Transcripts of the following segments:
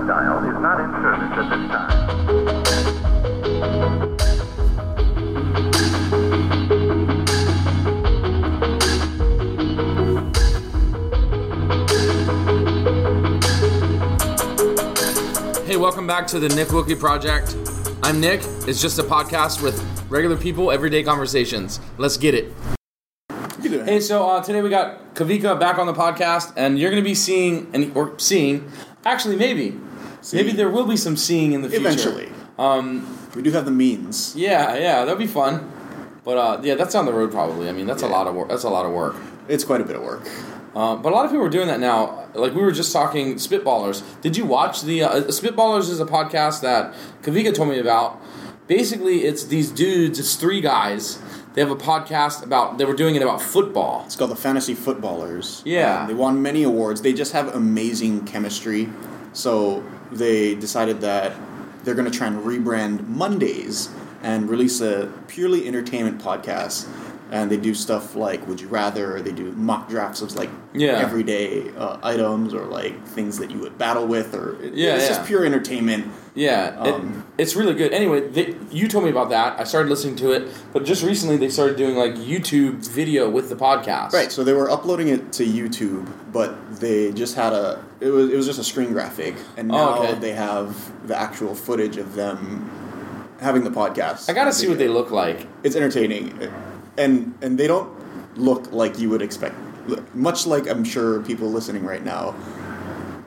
is not in service at this time. Hey, welcome back to the Nick Wilkie Project. I'm Nick. It's just a podcast with regular people, everyday conversations. Let's get it. Hey, so uh, today we got Kawika back on the podcast, and you're going to be seeing, and or seeing, actually, maybe, maybe there will be some seeing in the future. Eventually. Um, we do have the means. Yeah, yeah, that'd be fun. But uh, yeah, that's on the road probably. I mean, that's a lot of work. That's a lot of work. It's quite a bit of work. Uh, but a lot of people are doing that now. Like we were just talking Spitballers. Did you watch the uh, Spitballers? Is a podcast that Kawika told me about. Basically, it's these dudes. It's three guys. They have a podcast about. They were doing it about football. It's called the Fantasy Footballers. Yeah. Um, they won many awards. They just have amazing chemistry. So they decided that they're going to try and rebrand Mondays and release a purely entertainment podcast. And they do stuff like Would You Rather? They do mock drafts of like Yeah. everyday uh, items or like things that you would battle with. Or Yeah, it's yeah. just pure entertainment. Yeah, Um, it, it's really good. Anyway, they, you told me about that. I started listening to it, but just recently they started doing like YouTube video with the podcast. Right, so they were uploading it to YouTube, but they just had a it was it was just a screen graphic, and Oh, now okay. they have the actual footage of them having the podcast. I got to see what they look like. It's entertaining, and and they don't look like you would expect. Much like I'm sure people listening right now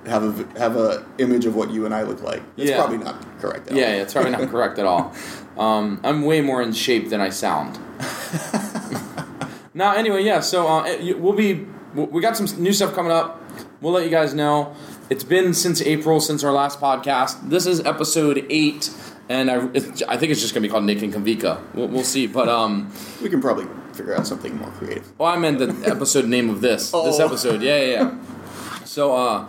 have a have a image of what you and I look like. It's Yeah. probably not correct. At Yeah, all. yeah, it's probably not correct at all. Um, I'm way more in shape than I sound. now, anyway, yeah. So uh, we'll be. We got some new stuff coming up. We'll let you guys know. It's been since April since our last podcast. This is episode eight, and I, it's, I think it's just gonna be called Nick and Kawika. We'll, we'll see. But um, we can probably figure out something more creative. Oh, I meant the episode name of this. This Oh. episode. Yeah, yeah, yeah. So, uh,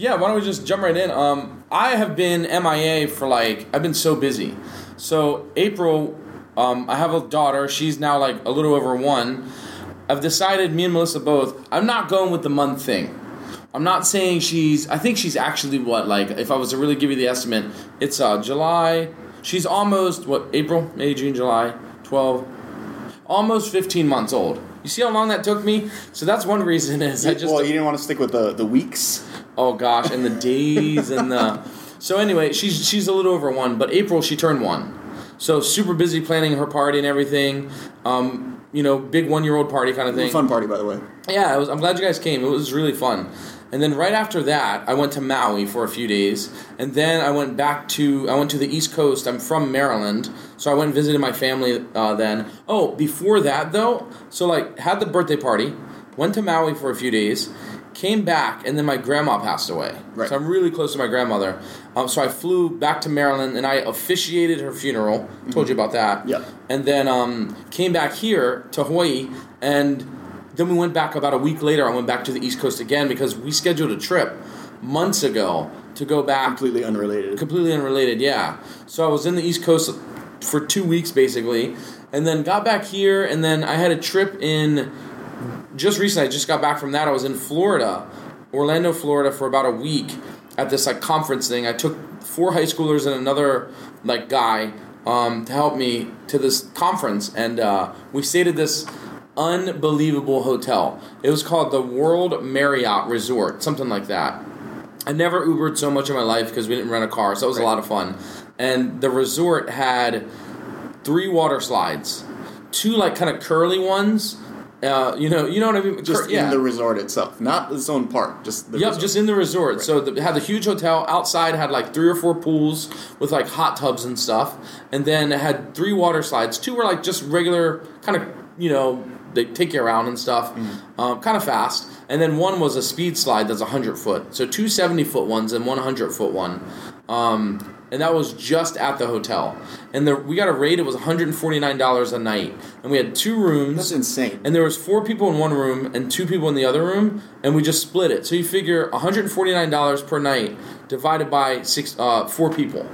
yeah, why don't we just jump right in? Um, I have been MIA for like, I've been so busy. So, April, um, I have a daughter. She's now like a little over one. I've decided, me and Melissa both, I'm not going with the month thing. I'm not saying she's, I think she's actually what, like, if I was to really give you the estimate, it's uh, July. She's almost, what, April, May, June, July, 12, almost 15 months old. You see how long that took me? So that's one reason is I just well, you didn't want to stick with the the weeks. oh gosh, and the days and the so anyway, she's she's a little over one, but April she turned one, so super busy planning her party and everything. Um, you know, big one year old party kind of thing. Fun party, by the way. Yeah, was, I'm glad you guys came. It was really fun. And then right after that, I went to Maui for a few days, and then I went back to I went to the East Coast. I'm from Maryland, so I went and visited my family uh, then. Oh, before that though, so like had the birthday party, went to Maui for a few days, came back, and then my grandma passed away. Right. So I'm really close to my grandmother. Um, so I flew back to Maryland, and I officiated her funeral. Told you about that. Yeah. And then um, came back here to Hawaii, and then we went back about a week later. I went back to the East Coast again because we scheduled a trip months ago to go back. Completely unrelated. Completely unrelated, yeah. So I was in the East Coast for two weeks basically, and then got back here, and then I had a trip in. Just recently, I just got back from that. I was in Florida, Orlando, Florida, for about a week at this like conference thing. I took four high schoolers and another like guy um, to help me to this conference, and uh, we stayed at this unbelievable hotel. It was called the World Marriott Resort, something like that. I never Ubered so much in my life because we didn't rent a car, so that was a lot of fun. And the resort had three water slides, two like kind of curly ones. Uh, you know, you know what I mean. just Cur- yeah. in the resort itself, not its own park. Just the Yep, resort. just in the resort. So the, had the huge hotel outside. Had like three or four pools with like hot tubs and stuff, and then it had three water slides. Two were like just regular, kind of you know they take you around and stuff, um, kind of fast. And then one was a speed slide that's hundred foot. So two 70 foot ones and one hundred foot one. Um, and that was just at the hotel. And the, we got a rate. It was one hundred and forty nine dollars a night, and we had two rooms. That's insane. And there was four people in one room and two people in the other room, and we just split it. So you figure one hundred and forty nine dollars per night divided by six, uh, four people,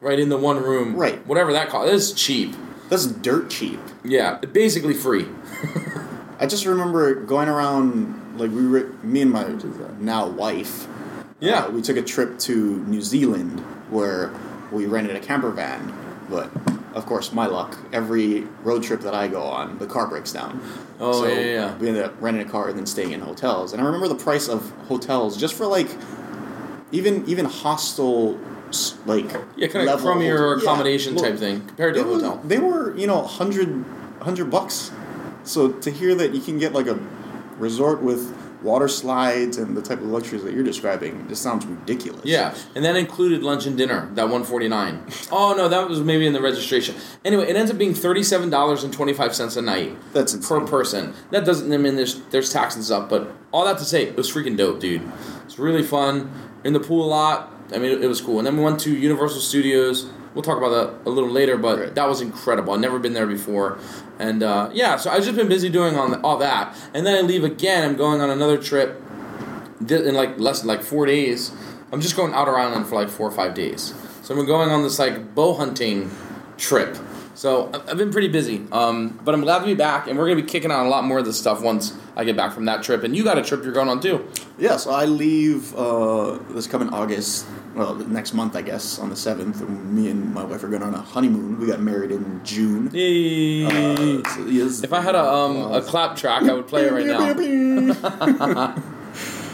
right in the one room, Right. Whatever that cost, it's cheap. That's dirt cheap. Yeah, basically free. I just remember going around like we were me and my now wife Yeah. Uh, we took a trip to New Zealand where we rented a camper van, but of course, my luck. Every road trip that I go on, the car breaks down. Oh, so yeah, yeah, yeah. We ended up renting a car and then staying in hotels. And I remember the price of hotels just for like even even hostel like Yeah, kind of hotel- yeah, accommodation look, type thing compared to a it was- hotel. They were, you know, 100, 100 bucks. So to hear that you can get like a resort with water slides and the type of luxuries that you're describing just sounds ridiculous. Yeah, and that included lunch and dinner. That one forty nine. Oh no, that was maybe in the registration. Anyway, it ends up being thirty seven dollars and twenty five cents a night That's insane. per person. That doesn't. I mean, there's there's taxes up, but all that to say, it was freaking dope, dude. It's really fun. In the pool a lot. I mean, it was cool. And then we went to Universal Studios. We'll talk about that a little later, but Right. that was incredible. I've never been there before, and uh, yeah. So I've just been busy doing on all that, and then I leave again. I'm going on another trip in like less than like four days. I'm just going out around for like four or five days. So I'm going on this like bow hunting trip. So I've been pretty busy, um, but I'm glad to be back, and we're gonna be kicking on a lot more of this stuff once I get back from that trip. And you got a trip you're going on too. Yeah, so I leave uh, this coming August, well, next month, I guess, on the 7th. Me and my wife are going on a honeymoon. We got married in June. Yay! Uh, so yes. if I had a um, a clap track, I would play it right now.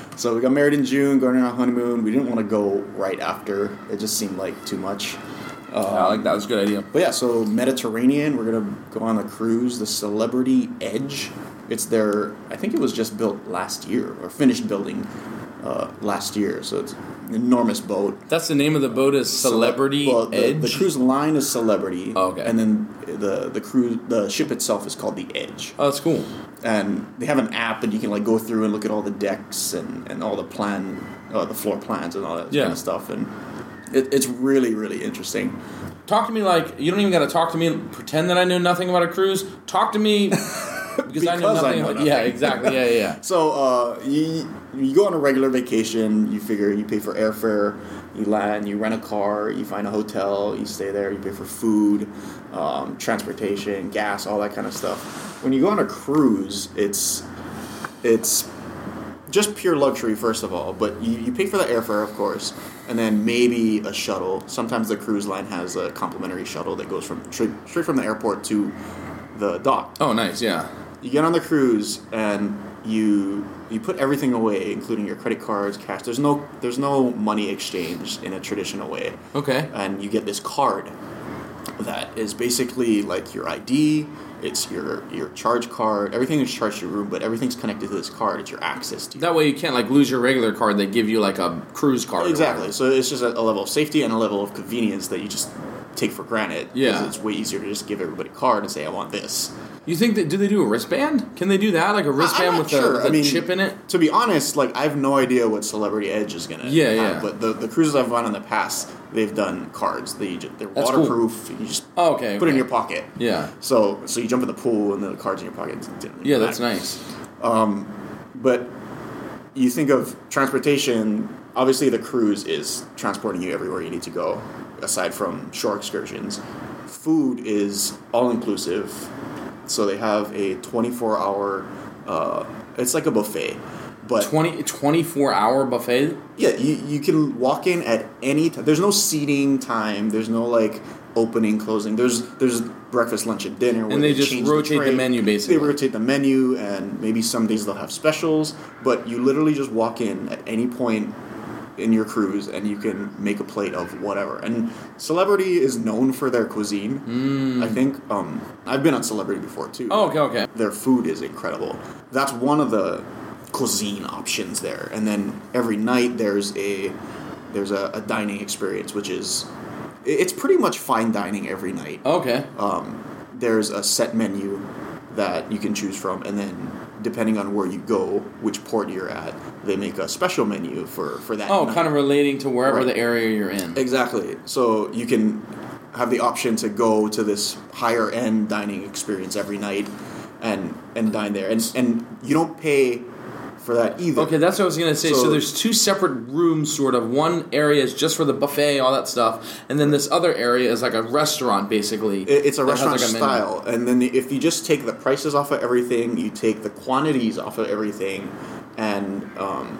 so we got married in June, going on a honeymoon. We didn't want to go right after. It just seemed like too much. Yeah, I like that. It's a good idea. But yeah, so Mediterranean, we're gonna go on a cruise, the Celebrity Edge. It's their, I think it was just built last year or finished building uh, last year. So it's an enormous boat. That's the name of the boat is Celebrity Well, the, Edge. The cruise line is Celebrity. Oh, okay. And then the the cruise the ship itself is called the Edge. oh, that's cool. And they have an app, and you can like go through and look at all the decks and, and all the plan, uh, the floor plans and all that Yeah. kind of stuff. And it, it's really really interesting. Talk to me like you don't even got to talk to me. and Pretend that I know nothing about a cruise. Talk to me because, I know Because I nothing. know about, yeah, exactly. Yeah, yeah. yeah. So uh, you you go on a regular vacation. You figure you pay for airfare, you land, you rent a car, you find a hotel, you stay there, you pay for food, um, transportation, gas, all that kind of stuff. When you go on a cruise, it's it's just pure luxury first of all, but you, you pay for the airfare, of course, and then maybe a shuttle. Sometimes the cruise line has a complimentary shuttle that goes from straight, straight from the airport to the dock Oh, nice. Yeah. you get on the cruise and you you put everything away including your credit cards cash there's no there's no money exchange in a traditional way Okay. and you get this card that is basically like your id it's your your charge card everything is charged to your room but everything's connected to this card it's your access to That way you can't like lose your regular card. They give you like a cruise card. exactly so it's just a, a level of safety and a level of convenience that you just take for granted Yeah. it's way easier to just give everybody a card and say i want this. You think that do they do a wristband? Can they do that like a wristband with sure. a, with I a mean, chip in it? To be honest, like I have no idea what Celebrity Edge is gonna. Yeah, have, yeah. But the, the cruises I've gone in the past, they've done cards. They they're That's cool. waterproof. You just Oh, okay. put it in your pocket. Yeah. So so you jump in the pool and the cards in your pocket. Really Yeah, that's nice. Um, but you think of transportation. Obviously, the cruise is transporting you everywhere you need to go, aside from shore excursions. Food is all inclusive, so they have a twenty four hour. Uh, it's like a buffet, but 20, 24 hour buffet. yeah, you, you can walk in at any time. There's no seating time. There's no like opening, closing. There's there's breakfast, lunch, and dinner. where And they just rotate the tray. menu, basically. They rotate the menu, and maybe some days they'll have specials. But you literally just walk in at any point in your cruise, and you can make a plate of whatever. And Celebrity is known for their cuisine. I think um, I've been on Celebrity before too Oh, okay, okay. their food is incredible. That's one of the cuisine options there. And then every night there's a there's a, a dining experience, which is it's pretty much fine dining every night. Okay. There's a set menu that you can choose from, and then depending on where you go, which port you're at, they make a special menu for for that. Oh, night. kind of relating to wherever Right. the area you're in. Exactly. So you can have the option to go to this higher end dining experience every night and and dine there, and and you don't pay for that either. Okay, that's what I was gonna say. So, So- there's two separate rooms, sort of. One area is just for the buffet, all that stuff, and then this other area is like a restaurant, basically. It's a restaurant like, a style, and then if you just take the prices off of everything, you take the quantities off of everything, and um,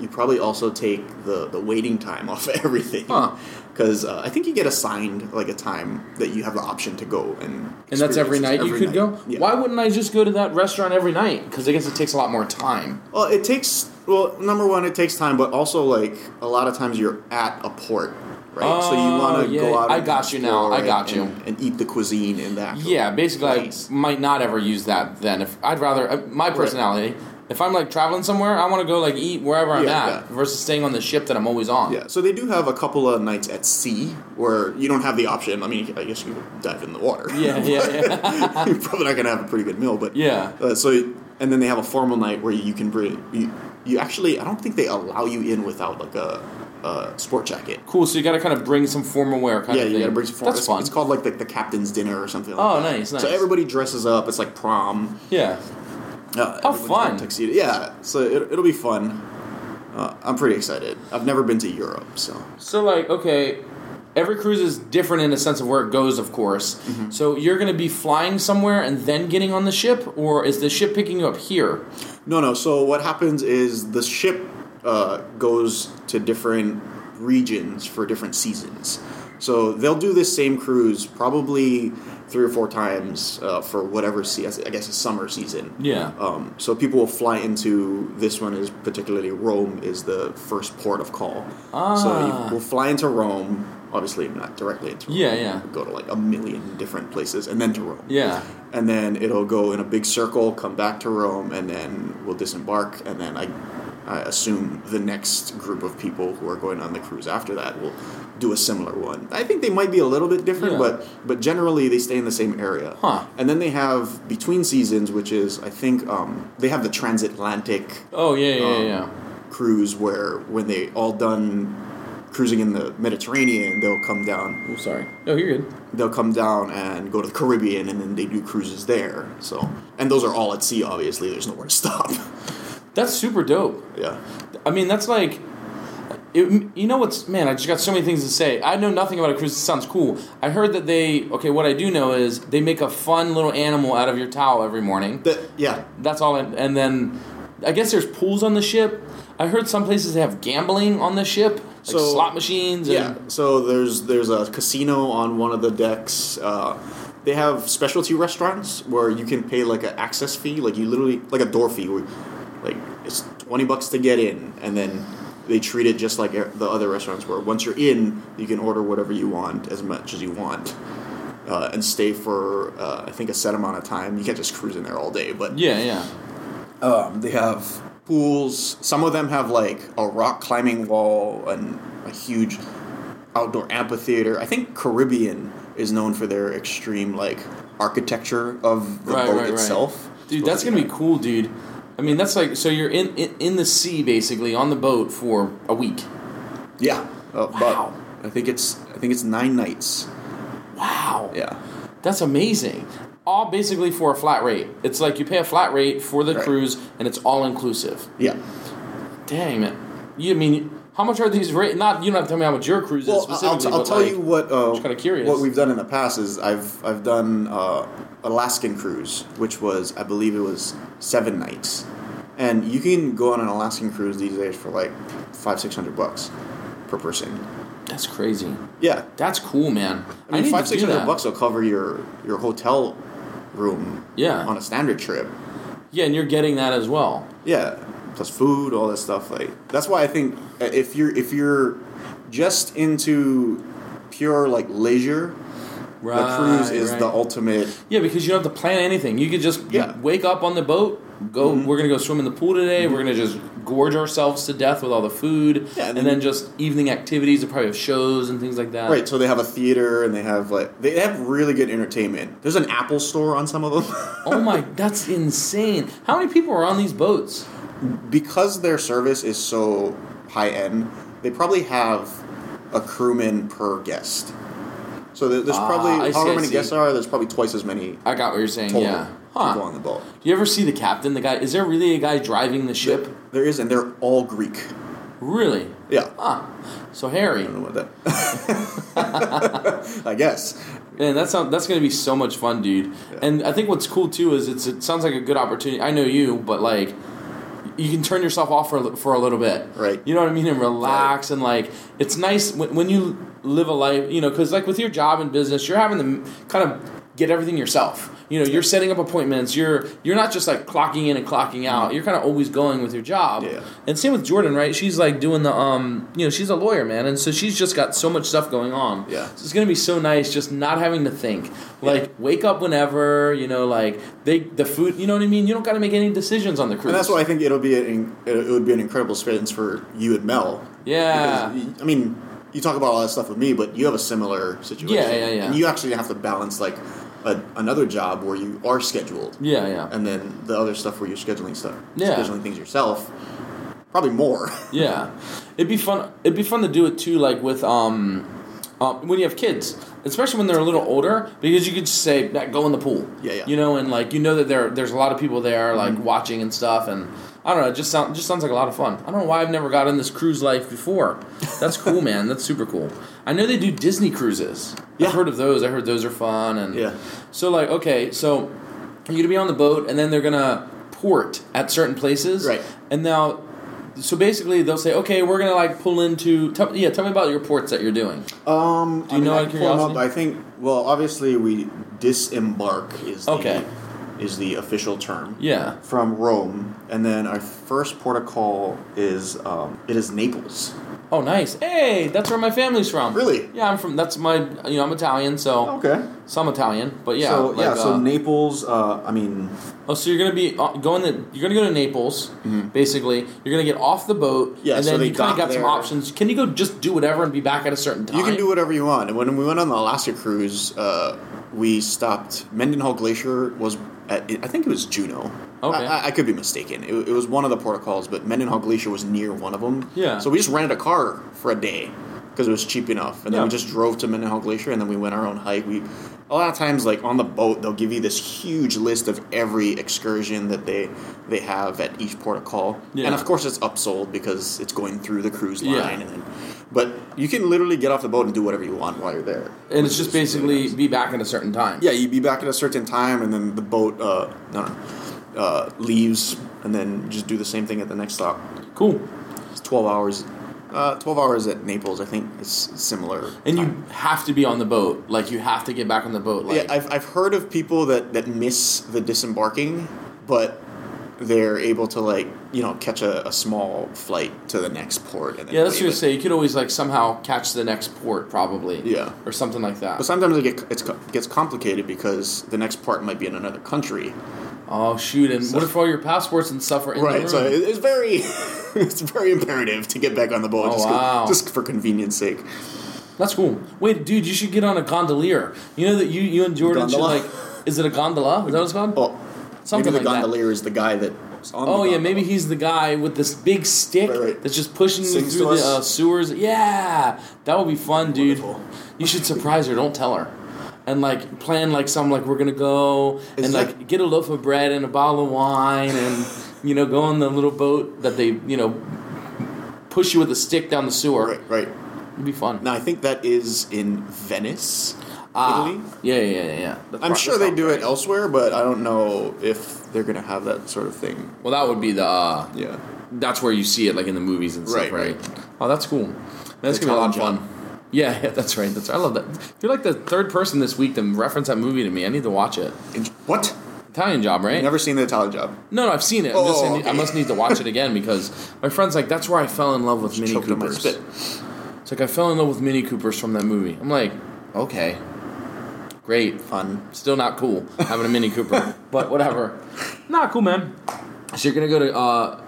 you probably also take the the waiting time off of everything. Huh. Because uh, I think you get assigned like a time that you have the option to go and. And that's every night you could night. go. Yeah. Why wouldn't I just go to that restaurant every night? Because I guess it takes a lot more time. Well, it takes. Well, number one, it takes time, but also like a lot of times you're at a port, right? so you Oh, want to yeah, go out. I and got you now, I got you. and, and eat the cuisine in that. Yeah, basically, Place. I might not ever use that. Then, if I'd rather uh, my personality, if I'm like traveling somewhere, I want to go like eat wherever I'm Yeah, at yeah. versus staying on the ship that I'm always on. Yeah, so they do have a couple of nights at sea where you don't have the option. I mean, I guess you could dive in the water. yeah, yeah, yeah. You're probably not gonna have a pretty good meal, but Yeah. Uh, so, and then they have a formal night where you can bring you. You actually, I don't think they allow you in without like a, a sport jacket. Cool. So you got to kind of bring some formal wear. Kind yeah, you gotta bring some formal. That's it's, fun. It's called like the, the captain's dinner or something. like Oh, that. nice, nice. So everybody dresses up. It's like prom. yeah. Uh, How fun. Tuxedo. Yeah, so it, it'll be fun. Uh, I'm pretty excited. I've never been to Europe, so So like, okay, every cruise is different in the sense of where it goes, of course. Mm-hmm. So you're going to be flying somewhere and then getting on the ship, or is the ship picking you up here? No, no. So what happens is the ship uh, goes to different regions for different seasons. So they'll do this same cruise probably three or four times uh, for whatever season. I guess a summer season. Yeah. Um, so people will fly into this one is particularly Rome is the first port of call. So Ah. you, we'll fly into Rome. Obviously, not directly into Rome. Yeah, yeah. We'll go to like a million different places and then to Rome Yeah. and then it'll go in a big circle, come back to Rome, and then we'll disembark. And then I, I assume the next group of people who are going on the cruise after that will do a similar one. I think they might be a little bit different, Yeah. but but generally they stay in the same area. Huh. And then they have between seasons, which is I think um, they have the transatlantic Oh yeah, yeah, Um, yeah. cruise where when they all done cruising in the Mediterranean, they'll come down Oh, sorry. No, you're good. they'll come down and go to the Caribbean, and then they do cruises there. So, and those are all at sea. Obviously, there's nowhere to stop. That's super dope. yeah, I mean, that's like, it, you know what's man? I just got so many things to say. I know nothing about a cruise. It sounds cool. I heard that they okay. What I do know is they make a fun little animal out of your towel every morning. yeah. That's all. I, and then I guess there's pools on the ship. I heard some places they have gambling on the ship, like So- slot machines. And, Yeah, so there's there's a casino on one of the decks. Uh, they have specialty restaurants where you can pay like an access fee, like you literally like a door fee, where like it's twenty bucks to get in, and then they treat it just like the other restaurants, where once you're in, you can order whatever you want as much as you want. Uh, and stay for uh, I think a set amount of time. You can't just cruise in there all day, but yeah, yeah. um, they have pools. Some of them have like a rock climbing wall and a huge outdoor amphitheater. I think Caribbean is known for their extreme like architecture of the Right, boat right, right. itself. Dude, that's gonna be cool, dude. I mean, that's like so you're in, in in the sea basically on the boat for a week. Yeah, uh, Wow. but I think it's I think it's nine nights. Wow. Yeah, That's amazing. All basically for a flat rate. It's like you pay a flat rate for the Right. cruise, and it's all inclusive. yeah. Dang it! You I mean how much are these rate? Not you don't have to tell me how much your cruise is Well, I'll, specifically. I'll but tell like, you what. Uh, kinda curious. What we've done in the past is I've I've done uh, Alaskan cruise, which was I believe it was seven nights, and you can go on an Alaskan cruise these days for like five six hundred bucks per person. That's crazy. Yeah, That's cool, man. I mean need five six hundred bucks will cover your your hotel room. Yeah. on a standard trip. Yeah, and you're getting that as well. Yeah, plus food, all that stuff. Like that's why I think uh, if you're if you're just into pure like leisure, the cruise is right. the ultimate. Yeah, because you don't have to plan anything. You could just Yeah. wake up on the boat, go. Mhm. We're gonna go swim in the pool today. We're gonna just gorge ourselves to death with all the food, Yeah, and, and then, then- just evening activities. They probably have shows and things like that. Right, so they have a theater and they have like they have really good entertainment. There's an Apple store on some of them Oh my, that's insane! How many people are on these boats? Because their service is so high end. They probably have a crewman per guest. So there's Ah, probably see, however many guests are. There's probably twice as many I got what you're saying. total Yeah. people Huh. on the boat. Do you ever see the captain? The guy? Is there really a guy driving the ship? There is, and they're all Greek. Really? Yeah, Ah. So I Harry, don't know what that. I guess. man, that's not, that's gonna be so much fun, dude. Yeah. And I think what's cool too is it's it sounds like a good opportunity. I know you, but like you can turn yourself off for a, for a little bit. Right. You know what I mean? And relax and like it's nice when, when you live a life. You know, because like with your job and business, you're having to kind of get everything yourself. You know, you're setting up appointments. You're you're not just like clocking in and clocking out. You're kind of always going with your job. Yeah. And same with Jordan, right? She's like doing the um, you know, she's a lawyer, man, and so she's just got so much stuff going on. Yeah. So it's gonna be so nice just not having to think. Like wake up whenever, you know, like they the food. You know what I mean? You don't got to make any decisions on the cruise. And that's why I think it'll be an, it would be an incredible experience for you and Mel. Yeah. Because, I mean, you talk about all that stuff with me, but you have a similar situation. Yeah, yeah, yeah. And you actually have to balance like a, another job where you are scheduled, Yeah, yeah. and then the other stuff where you're scheduling stuff, Yeah. scheduling things yourself. Probably more. Yeah, it'd be fun. It'd be fun to do it too, like with um, um, when you have kids, especially when they're a little older, because you could just say, "Go in the pool." Yeah, yeah. You know, and like you know that there there's a lot of people there, like watching and stuff, and I don't know. It just sound just sounds like a lot of fun. I don't know why I've never got in this cruise life before. That's cool, man. That's super cool. I know they do Disney cruises. Yeah. I've heard of those. I heard those are fun, and Yeah. So like, okay, so you're gonna be on the boat, and then they're gonna port at certain places, Right. And now, so basically, they'll say, okay, we're gonna like pull into. Tell, yeah, tell me about your ports that you're doing. Um, Do you know I out of can pull 'em curiosity? Up. I think. Well, obviously, we disembark is the, Okay. Is the official term. Yeah. From Rome, and then our first port of call is um, it is Naples. Oh, nice. Hey, that's where my family's from. Really? Yeah, I'm from. That's my. You know, I'm Italian, so Okay. Some Italian. But yeah, so like, yeah, so uh, Naples. Uh, I mean, Oh, so you're gonna be uh, going to you're gonna go to Naples, basically. You're gonna get off the boat, Mm-hmm. Yeah, and so then they you kind of got some options. Can you go just do whatever and be back at a certain time? you can do whatever you want. And when we went on the Alaska cruise, uh, we stopped. Mendenhall Glacier was. At, I think it was Juneau. Okay. I, I- I could be mistaken. It, it was one of the ports of call, but Mendenhall Glacier was near one of them. Yeah. So we just rented a car for a day because it was cheap enough, and then Yeah. we just drove to Mendenhall Glacier, and then we went our own hike. We a lot of times, like on the boat, they'll give you this huge list of every excursion that they they have at each port of call, Yeah. and of course it's upsold because it's going through the cruise line, Yeah. and then, but you can literally get off the boat and do whatever you want while you're there. and it's just is really basically nice. be back at a certain time. yeah, you'd be back at a certain time, and then the boat uh, no, no, uh, leaves, and then just do the same thing at the next stop. Cool. It's twelve hours. Uh, twelve hours at Naples, I think, is similar. And time. you have to be on the boat. Like you have to get back on the boat. Like yeah, I've, I've heard of people that, that miss the disembarking, but they're able to like you know catch a, a small flight to the next port. And then yeah, that's what you say. You could always like somehow catch the next port, probably. Yeah. Or something like that. But sometimes it, get, it's, it gets complicated because the next part might be in another country. Oh shoot! And what if all your passports and stuff are in the room? Right, so it- it's very it's very imperative to get back on the boat Oh, just, wow. just for convenience sake. That's cool. Wait, dude, you should get on a gondolier. You know that you you and Jordan Gondola? should like. Is it a gondola? Is that what it's called? Oh, Something maybe the like gondolier is the guy that. on. Oh yeah, maybe he's the guy with this big stick Right, right. that's just pushing you Sings through the uh, sewers. Yeah, that would be fun, dude. Wonderful. You should surprise her. Don't tell her. And like plan like some like we're gonna go Is and that- like get a loaf of bread and a bottle of wine and you know go on the little boat that they you know push you with a stick down the sewer. Right, right. It'd be fun. Now I think that is in Venice, Ah, Italy. yeah, yeah, yeah, yeah. That's I'm sure they do it right. elsewhere, but I don't know if they're gonna have that sort of thing. Well, that would be the. Uh, Yeah. that's where you see it, like in the movies and stuff, Right, right? Oh, that's cool. That's gonna be a lot of fun. Yeah, yeah, that's right. That's I love that. You're like the third person this week to reference that movie to me. I need to watch it. In- what? Italian Job, right? Never seen the Italian Job. No, no, I've seen it. I'm just Oh, saying, I okay. must need to watch it again because my friend's like, that's where I fell in love with Mini Choked on my Coopers. spit. It's like I fell in love with Mini Coopers from that movie. I'm like, okay, great, Fun. Still not cool having a Mini Cooper, but whatever. Not cool, man. So you're gonna go to uh,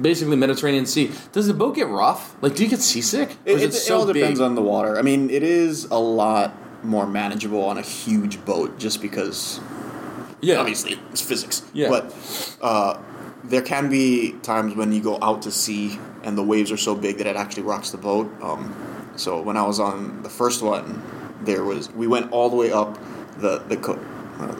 basically Mediterranean Sea. Does the boat get rough? Like, do you get seasick? Or It, is it, it, it so all depends big? on the water. I mean, it is a lot more manageable on a huge boat, just because yeah, obviously it's physics. Yeah. But uh, there can be times when you go out to sea and the waves are so big that it actually rocks the boat. Um, so when I was on the first one, there was we went all the way up the the co- uh,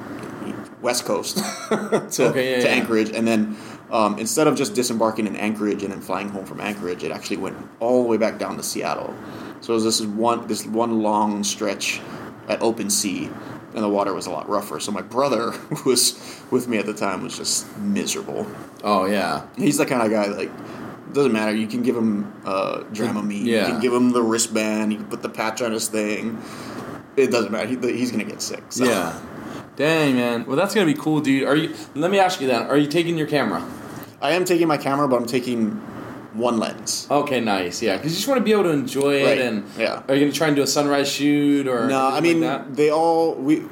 west coast to, Okay, yeah, to yeah. Anchorage, and then. Um, instead of just disembarking in Anchorage and then flying home from Anchorage, it actually went all the way back down to Seattle. So this one this one long stretch at open sea and the water was a lot rougher. So my brother, who was with me at the time, was just miserable. Oh yeah. He's the kind of guy like doesn't matter. You can give him uh, Dramamine. Yeah. You can give him the wristband. You can put the patch on his thing. It doesn't matter. He, he's gonna get sick. So. Yeah. Dang man. Well, that's gonna be cool, dude. Are you? Let me ask you then. Are you taking your camera? I am taking my camera, but I'm taking one lens. Okay, nice. Yeah, because you just want to be able to enjoy it. Right. And Yeah. are you gonna try and do a sunrise shoot or? No, I mean like they all we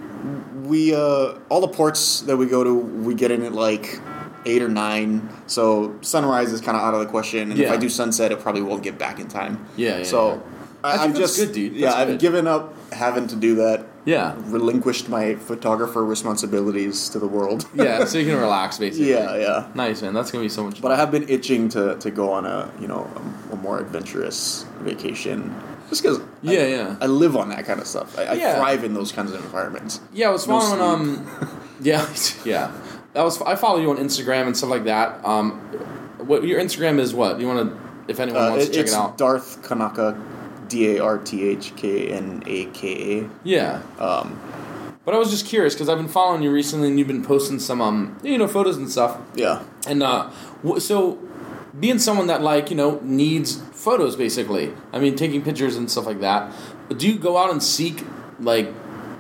we uh all the ports that we go to we get in at like eight or nine. So sunrise is kind of out of the question, and if I do sunset, it probably won't get back in time. Yeah, yeah, So yeah. I I, that's just good, dude. Yeah, That's I've given up having to do that. Yeah. Relinquished my photographer responsibilities to the world. Yeah. so you can relax, basically. yeah, yeah. Nice man. That's gonna be so much. Fun. But. I have been itching to, to go on a you know a, a more adventurous vacation, just because Yeah, yeah. I live on that kind of stuff. I, I Yeah. thrive in those kinds of environments. Yeah, I was No following. sleep. um, yeah, yeah. That was. I follow you on Instagram and stuff like that. Um, what your Instagram is? What you want to? If anyone Uh, wants it- to check it out. Darth Kanaka, D A R T H K N A K Yeah. Um, But I was just curious because I've been following you recently, and you've been posting some, um, you know, photos and stuff. yeah, And uh, wh- so, being someone that like you know needs photos, basically. I mean, taking pictures and stuff like that. Do you go out and seek like,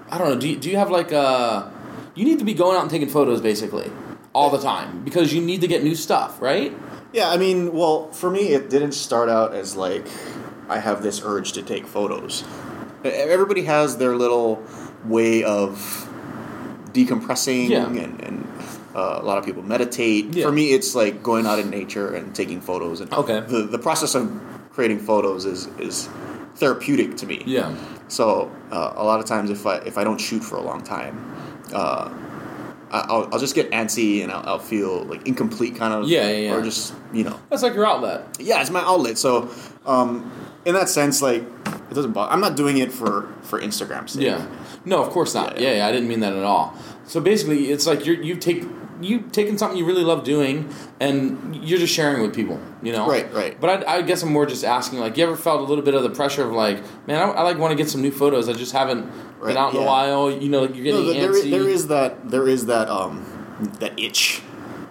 I don't know. Do you, do you have like a? You need to be going out and taking photos, basically, all the time because you need to get new stuff, right? yeah. I mean, well, for me, it didn't start out as like I have this urge to take photos. Everybody has their little way of decompressing, Yeah. and, and uh, a lot of people meditate. Yeah. For me, it's like going out in nature and taking photos. And Okay. the the process of creating photos is is therapeutic to me. Yeah. So uh, a lot of times, if I if I don't shoot for a long time, uh, I- I'll, I'll just get antsy and I'll, I'll feel like incomplete, kind of. Yeah, yeah, yeah. Or just you know, That's like your outlet. yeah, it's my outlet. So um, in that sense, like it doesn't bother. I'm not doing it for for Instagram's sake. Yeah. No, of course not. Yeah, Yeah, yeah. yeah, I didn't mean that at all. So basically, it's like you're you take you taking something you really love doing, and you're just sharing with people. You know. Right, right. But I, I guess I'm more just asking, like, you ever felt a little bit of the pressure of like, man, I, I like want to get some new photos. I just haven't Right, been out in a while. You know, like you're No, getting there, antsy. there is that there is that um that itch,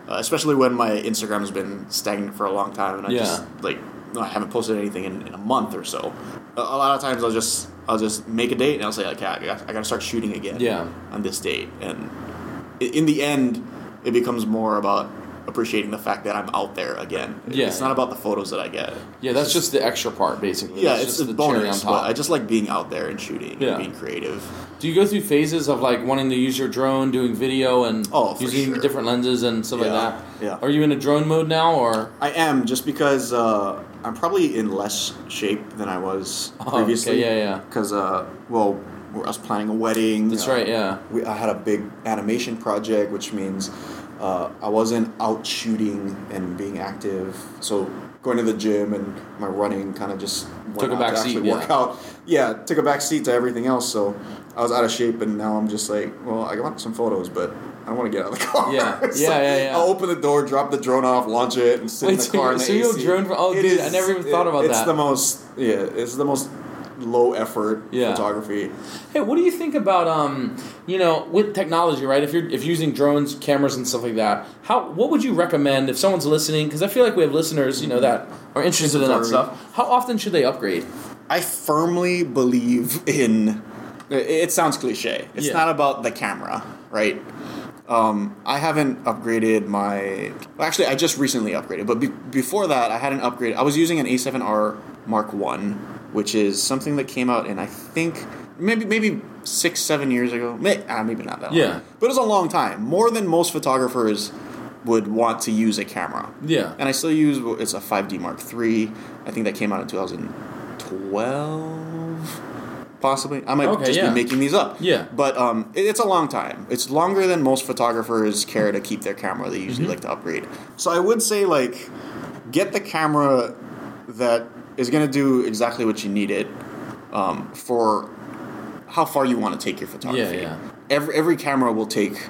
uh, especially when my Instagram has been stagnant for a long time and I Yeah. just like I haven't posted anything in, in a month or so. A, a lot of times I'll just I'll just make a date and I'll say like, "Okay, I got, I got to start shooting again. Yeah. on this date, and in the end, it becomes more about appreciating the fact that I'm out there again. Yeah. it's not about the photos that I get. yeah, that's just the extra part, basically. Yeah, it's just a the bonus, on but. I just like being out there and shooting Yeah. and being creative. Do you go through phases of like wanting to use your drone, doing video, and Oh, using sure. different lenses and stuff like that? yeah. Are you in a drone mode now, or I am just because uh, I'm probably in less shape than I was Oh, previously. okay, yeah, yeah. Because uh, well, I was planning a wedding. That's uh, right, yeah. We, I had a big animation project, which means uh, I wasn't out shooting and being active. So going to the gym and my running kind of just Took a back to seat, actually yeah. work out. Yeah, took a back seat to everything else. So I was out of shape, and now I'm just like, well, I want some photos, but. I don't want to get out of the car. Yeah. So Yeah, yeah, yeah. I'll open the door, drop the drone off, launch it, and sit Wait, in the so car. you- in the so you drone for- oh, It dude, I never even thought about it's that. It's the most, yeah, it's the most low effort Yeah. photography. Hey, what do you think about um, you know, with technology, right? If you're if you're using drones, cameras, and stuff like that, how what would you recommend if someone's listening? Because I feel like we have listeners, you know, that are interested in that stuff. How often should they upgrade? I firmly believe in. It it sounds cliche. It's Yeah. not about the camera, right? Um, I haven't upgraded my. Well, actually, I just recently upgraded, but be, before that, I had an upgrade. I was using an A7R Mark One, which is something that came out in I think maybe maybe six seven years ago. May, ah, maybe not that long. Yeah. but it was a long time. More than most photographers would want to use a camera. Yeah. And I still use it's a 5D Mark III. I think that came out in 2012, possibly. I might Okay, just yeah. be making these up. Yeah. But um, it, it's a long time. It's longer than most photographers care to keep their camera. They usually Mm-hmm. like to upgrade. So I would say like get the camera that is going to do exactly what you need it um, for how far you want to take your photography. Yeah, yeah. Every every camera will take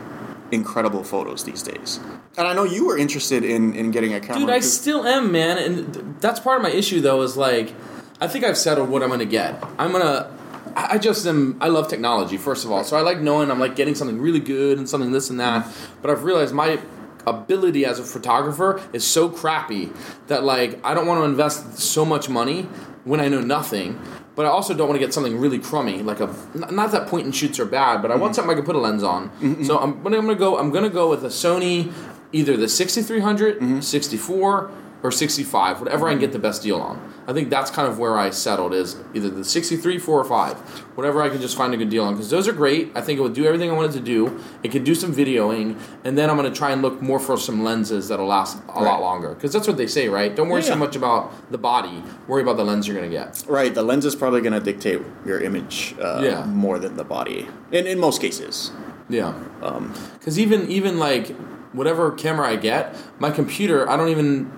incredible photos these days. And I know you were interested in, in getting a camera. Dude, I still am, man, and th- that's part of my issue though. Is like, I think I've settled what I'm gonna get. I'm gonna. I I just am. I love technology. First of all, so I like knowing I'm like getting something really good and something this and that. But I've realized my ability as a photographer is so crappy that like I don't want to invest so much money when I know nothing. But I also don't want to get something really crummy, like a not that point and shoots are bad, but I want mm-hmm. something I can put a lens on. Mm-hmm. So I'm, I'm gonna go, I'm gonna go with a Sony, either the 6300, mm-hmm. 64, or 65, whatever I can get the best deal on. I think that's kind of where I settled is either the 63, 4, or 5. Whatever I can just find a good deal on. Because those are great. I think it would do everything I wanted to do. It could do some videoing. And then I'm going to try and look more for some lenses that'll last a Right. lot longer. Because that's what they say, right? Don't worry Yeah, so much about the body. Worry about the lens you're going to get. Right, the lens is probably going to dictate your image uh, Yeah. more than the body, in in most cases. Yeah. Um, Because even, even like whatever camera I get, my computer, I don't even,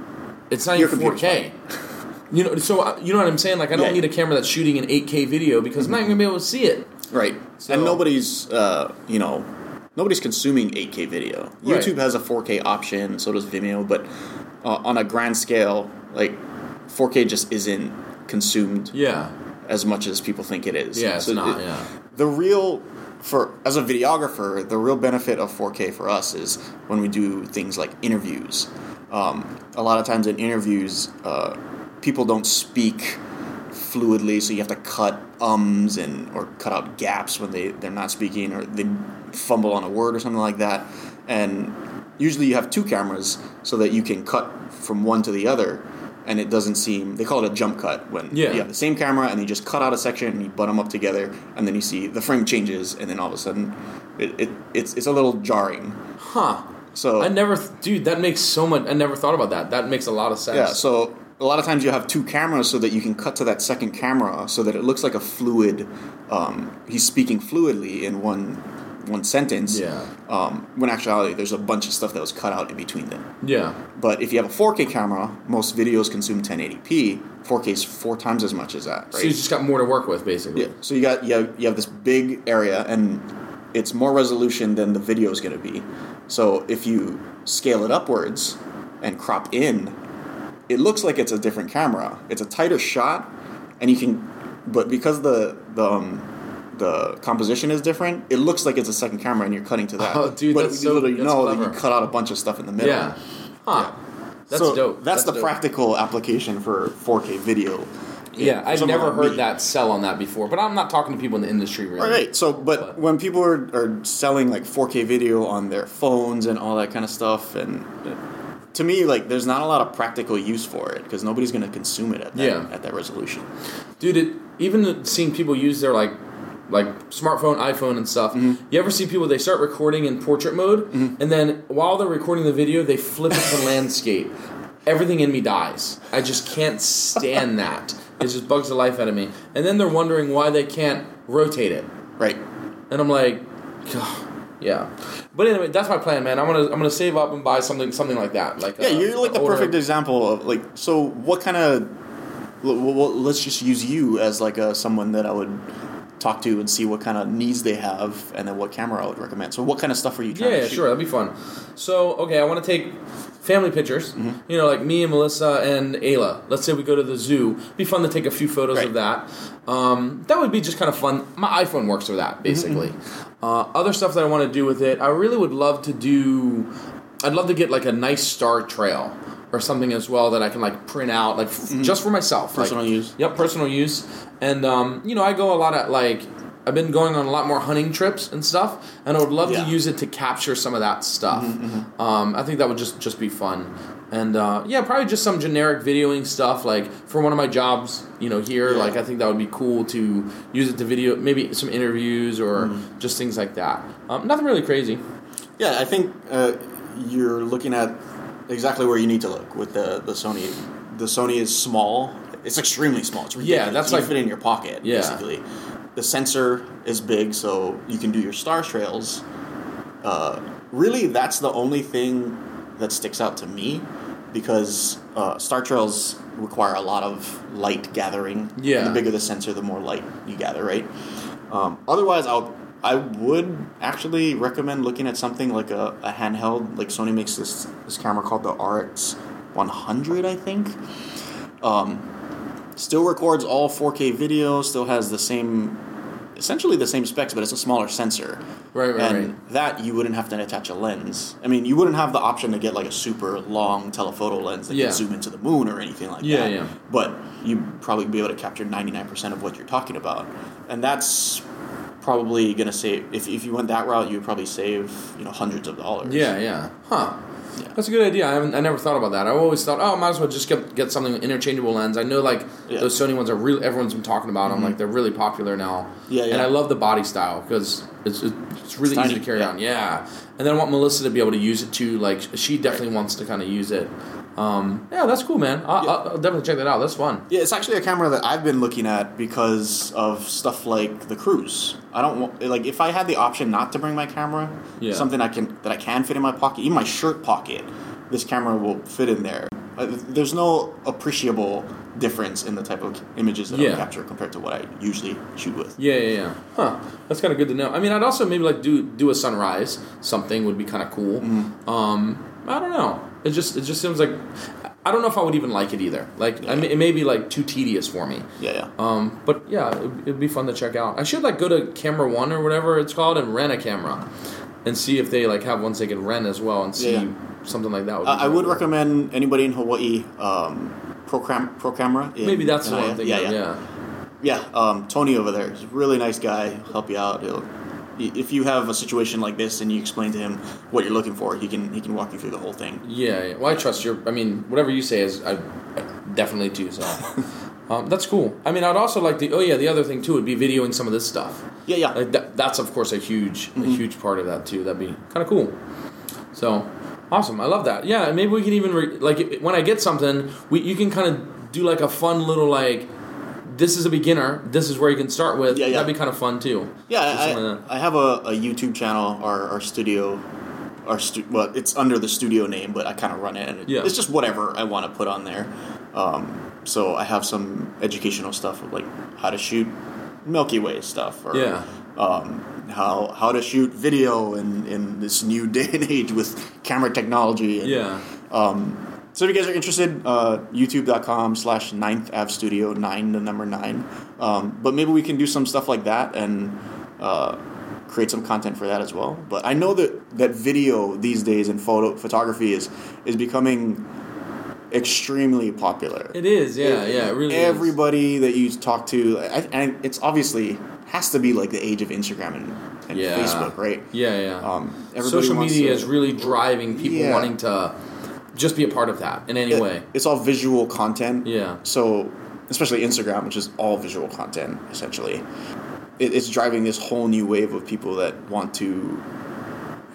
it's not even computer's 4K. You know, so you know what I'm saying? Like, I don't Yeah. need a camera that's shooting an 8K video because I'm not even going to be able to see it. right, So- and nobody's uh, you know nobody's consuming 8K video. Right. YouTube has a 4K option, so does Vimeo, but uh, on a grand scale, like 4K just isn't consumed Yeah. as much as people think it is. Yeah, it's not. it- yeah. the real for as a videographer the real benefit of 4k for us is when we do things like interviews um, a lot of times in interviews uh, people don't speak fluidly so you have to cut ums and or cut out gaps when they, they're not speaking or they fumble on a word or something like that and usually you have two cameras so that you can cut from one to the other and it doesn't seem they call it a jump cut when Yeah. you have the same camera and you just cut out a section and you butt them up together and then you see the frame changes and then all of a sudden it, it it's, it's a little jarring Huh. so I never, dude. That makes so much. I never thought about that. That makes a lot of sense. yeah so a lot of times you have two cameras so that you can cut to that second camera so that it looks like a fluid um, he's speaking fluidly in one one sentence Yeah. um, when actuality there's a bunch of stuff that was cut out in between them yeah, but if you have a 4k camera most videos consume 1080p 4k is four times as much as that right So you just got more to work with, basically. Yeah. So you got you have, you have this big area, and it's more resolution than the video is going to be. So if you scale it upwards and crop in, it looks like it's a different camera. It's a tighter shot, and you can, but because the the um, the composition is different, it looks like it's a second camera, and you're cutting to that. Oh, dude, but that's so- that's know that you cut out a bunch of stuff in the middle. Yeah. Huh. That's so dope. That's, the dope. practical application for 4K video. Yeah, For I've never heard me. that sell on that before, but I'm not talking to people in the industry really. All right. So, but, But- when people are, are selling like 4K video on their phones and all that kind of stuff, and to me, like, there's not a lot of practical use for it because nobody's going to consume it at that, Yeah. at that resolution. Dude, it, even seeing people use their like like smartphone, iPhone, and stuff. Mm-hmm. You ever see people they start recording in portrait mode, and then while they're recording the video, they flip it to landscape. Everything in me dies. I just can't stand that. It just bugs the life out of me. And then they're wondering why they can't rotate it. Right. And I'm like, "Gah, yeah. But anyway, that's my plan, man. I'm gonna I'm gonna save up and buy something something like that. Like Yeah, uh, you're like the older- perfect example of like. So, what kind of? Well, let's just use you as like a someone that I would talk to and see what kind of needs they have, and then what camera I would recommend. So, what kind of stuff are you trying Yeah, to yeah, shoot? sure, that'd be fun. So, okay, I want to take family pictures. Mm-hmm. You know, like me and Melissa and Ayla. Let's say we go to the zoo. Be fun to take a few photos of that. Um, that would be just kind of fun. My iPhone works for that, basically. Mm-hmm. Uh, other stuff that I want to do with it, I really would love to do. I'd love to get like a nice star trail or something as well that I can like print out, like f- just for myself, Mm-hmm. Personal like, use. Yep, personal use. And um, you know, I go a lot at like I've been going on a lot more hunting trips and stuff, and I would love Yeah. Mm-hmm, to use it to capture some of that stuff. Um, I think that would just just be fun. And uh, yeah, probably just some generic videoing stuff, like for one of my jobs, you know, here. Yeah. Like I think that would be cool to use it to video, maybe some interviews or Mm-hmm. just things like that. Um, nothing really crazy. Yeah, I think uh, you're looking at exactly where you need to look with the the Sony. The Sony is small. It's extremely small. It's ridiculous. Yeah, that's you like- fit in your pocket. Yeah. basically. The sensor is big, so you can do your star trails. Uh, really, that's the only thing that sticks out to me because uh, star trails require a lot of light gathering. Yeah. the bigger the sensor, the more light you gather. Right. Um, otherwise, I'll I would actually recommend looking at something like a, a handheld. Like Sony makes this this camera called the RX 100, I think. Um, still records all 4K video. Still has the same essentially the same specs, but it's a smaller sensor. Right, right, and right. that you wouldn't have to attach a lens. I mean, you wouldn't have the option to get like a super long telephoto lens that Yeah. can zoom into the moon or anything like Yeah, that. yeah. yeah. But you'd probably be able to capture 99% of what you're talking about. And that's probably going to save, if, if you went that route, you would probably save, you know, hundreds of dollars. Yeah, yeah. Huh. Yeah. That's a good idea. I haven't. I never thought about that. I always thought, oh, I might as well just get get something interchangeable lens. I know like Yeah. Mm-hmm. those Sony ones are really everyone's been talking about them. Like they're really popular now. Yeah, yeah. And I love the body style because it's it's really easy to carry yeah. on. Yeah. And then I want Melissa to be able to use it too. Like she definitely wants to kind of use it. Um, yeah, that's cool, man. I'll, Yeah. I'll I'll definitely check that out. That's fun. Yeah, it's actually a camera that I've been looking at because of stuff like the cruise. I don't want like if I had the option not to bring my camera, Yeah. something I can that I can fit in my pocket, even my shirt pocket, this camera will fit in there. Uh, There's no appreciable difference in the type of images that Yeah. I capture compared to what I usually shoot with. Yeah, yeah, yeah. Huh. That's kind of good to know. I mean, I'd also maybe like do do a sunrise. Something would be kind of cool. Mm-hmm. Um, I don't know. It just it just seems like I don't know if I would even like it either. Like I mean, it may be like too tedious for me. Yeah, yeah. Um, but yeah, it'd, it'd be fun to check out. I should like go to Camera One or whatever it's called and rent a camera, and see if they like have ones they can rent as well and see Yeah. something like that. Would be Uh, I would recommend anybody in Hawaii um, Pro, Cam- Pro Camera. in- Maybe that's one I'm thinking yeah, yeah. Yeah. Yeah, um, Tony over there is a really nice guy. He'll help you out. He'll, if you have a situation like this and you explain to him what you're looking for, he can he can walk you through the whole thing. Yeah, yeah. Well, I trust your. I mean, whatever you say is, I definitely do. So, um, that's cool. I mean, I'd also like the. Oh yeah, the other thing too would be videoing some of this stuff. Yeah, yeah. Like that, that's of course a huge, Mm-hmm. a huge part of that too. That'd be kind of cool. So, awesome. I love that. Yeah, maybe we can even re- like when I get something, we you can kind of do like a fun little like. This is a beginner. This is where you can start with. Yeah, yeah. That'd be kind of fun too. yeah, I, like. I have a, a YouTube channel, our, our studio, our stu- well, it's under the studio name, but I kind of run it. Yeah. It's just whatever I want to put on there. Um, so I have some educational stuff of like how to shoot Milky Way stuff, or Yeah. Um, how how to shoot video in, in this new day and age with camera technology. And, Yeah. Um, so if you guys are interested, uh, youtube.com slash ninth av studio, nine, the number nine. Um, but maybe we can do some stuff like that and uh, create some content for that as well. But I know that, that video these days and photo photography is, is becoming extremely popular. It is. Yeah. Yeah. It really. is. Everybody that you talk to, I- and it's obviously has to be like the age of Instagram and, and Yeah. Facebook, right? Yeah. Yeah. Um, social media to- is really driving people Yeah. wanting to just be a part of that in any it- way. It's all visual content. Yeah. So, especially Instagram, which is all visual content, essentially, it, it's driving this whole new wave of people that want to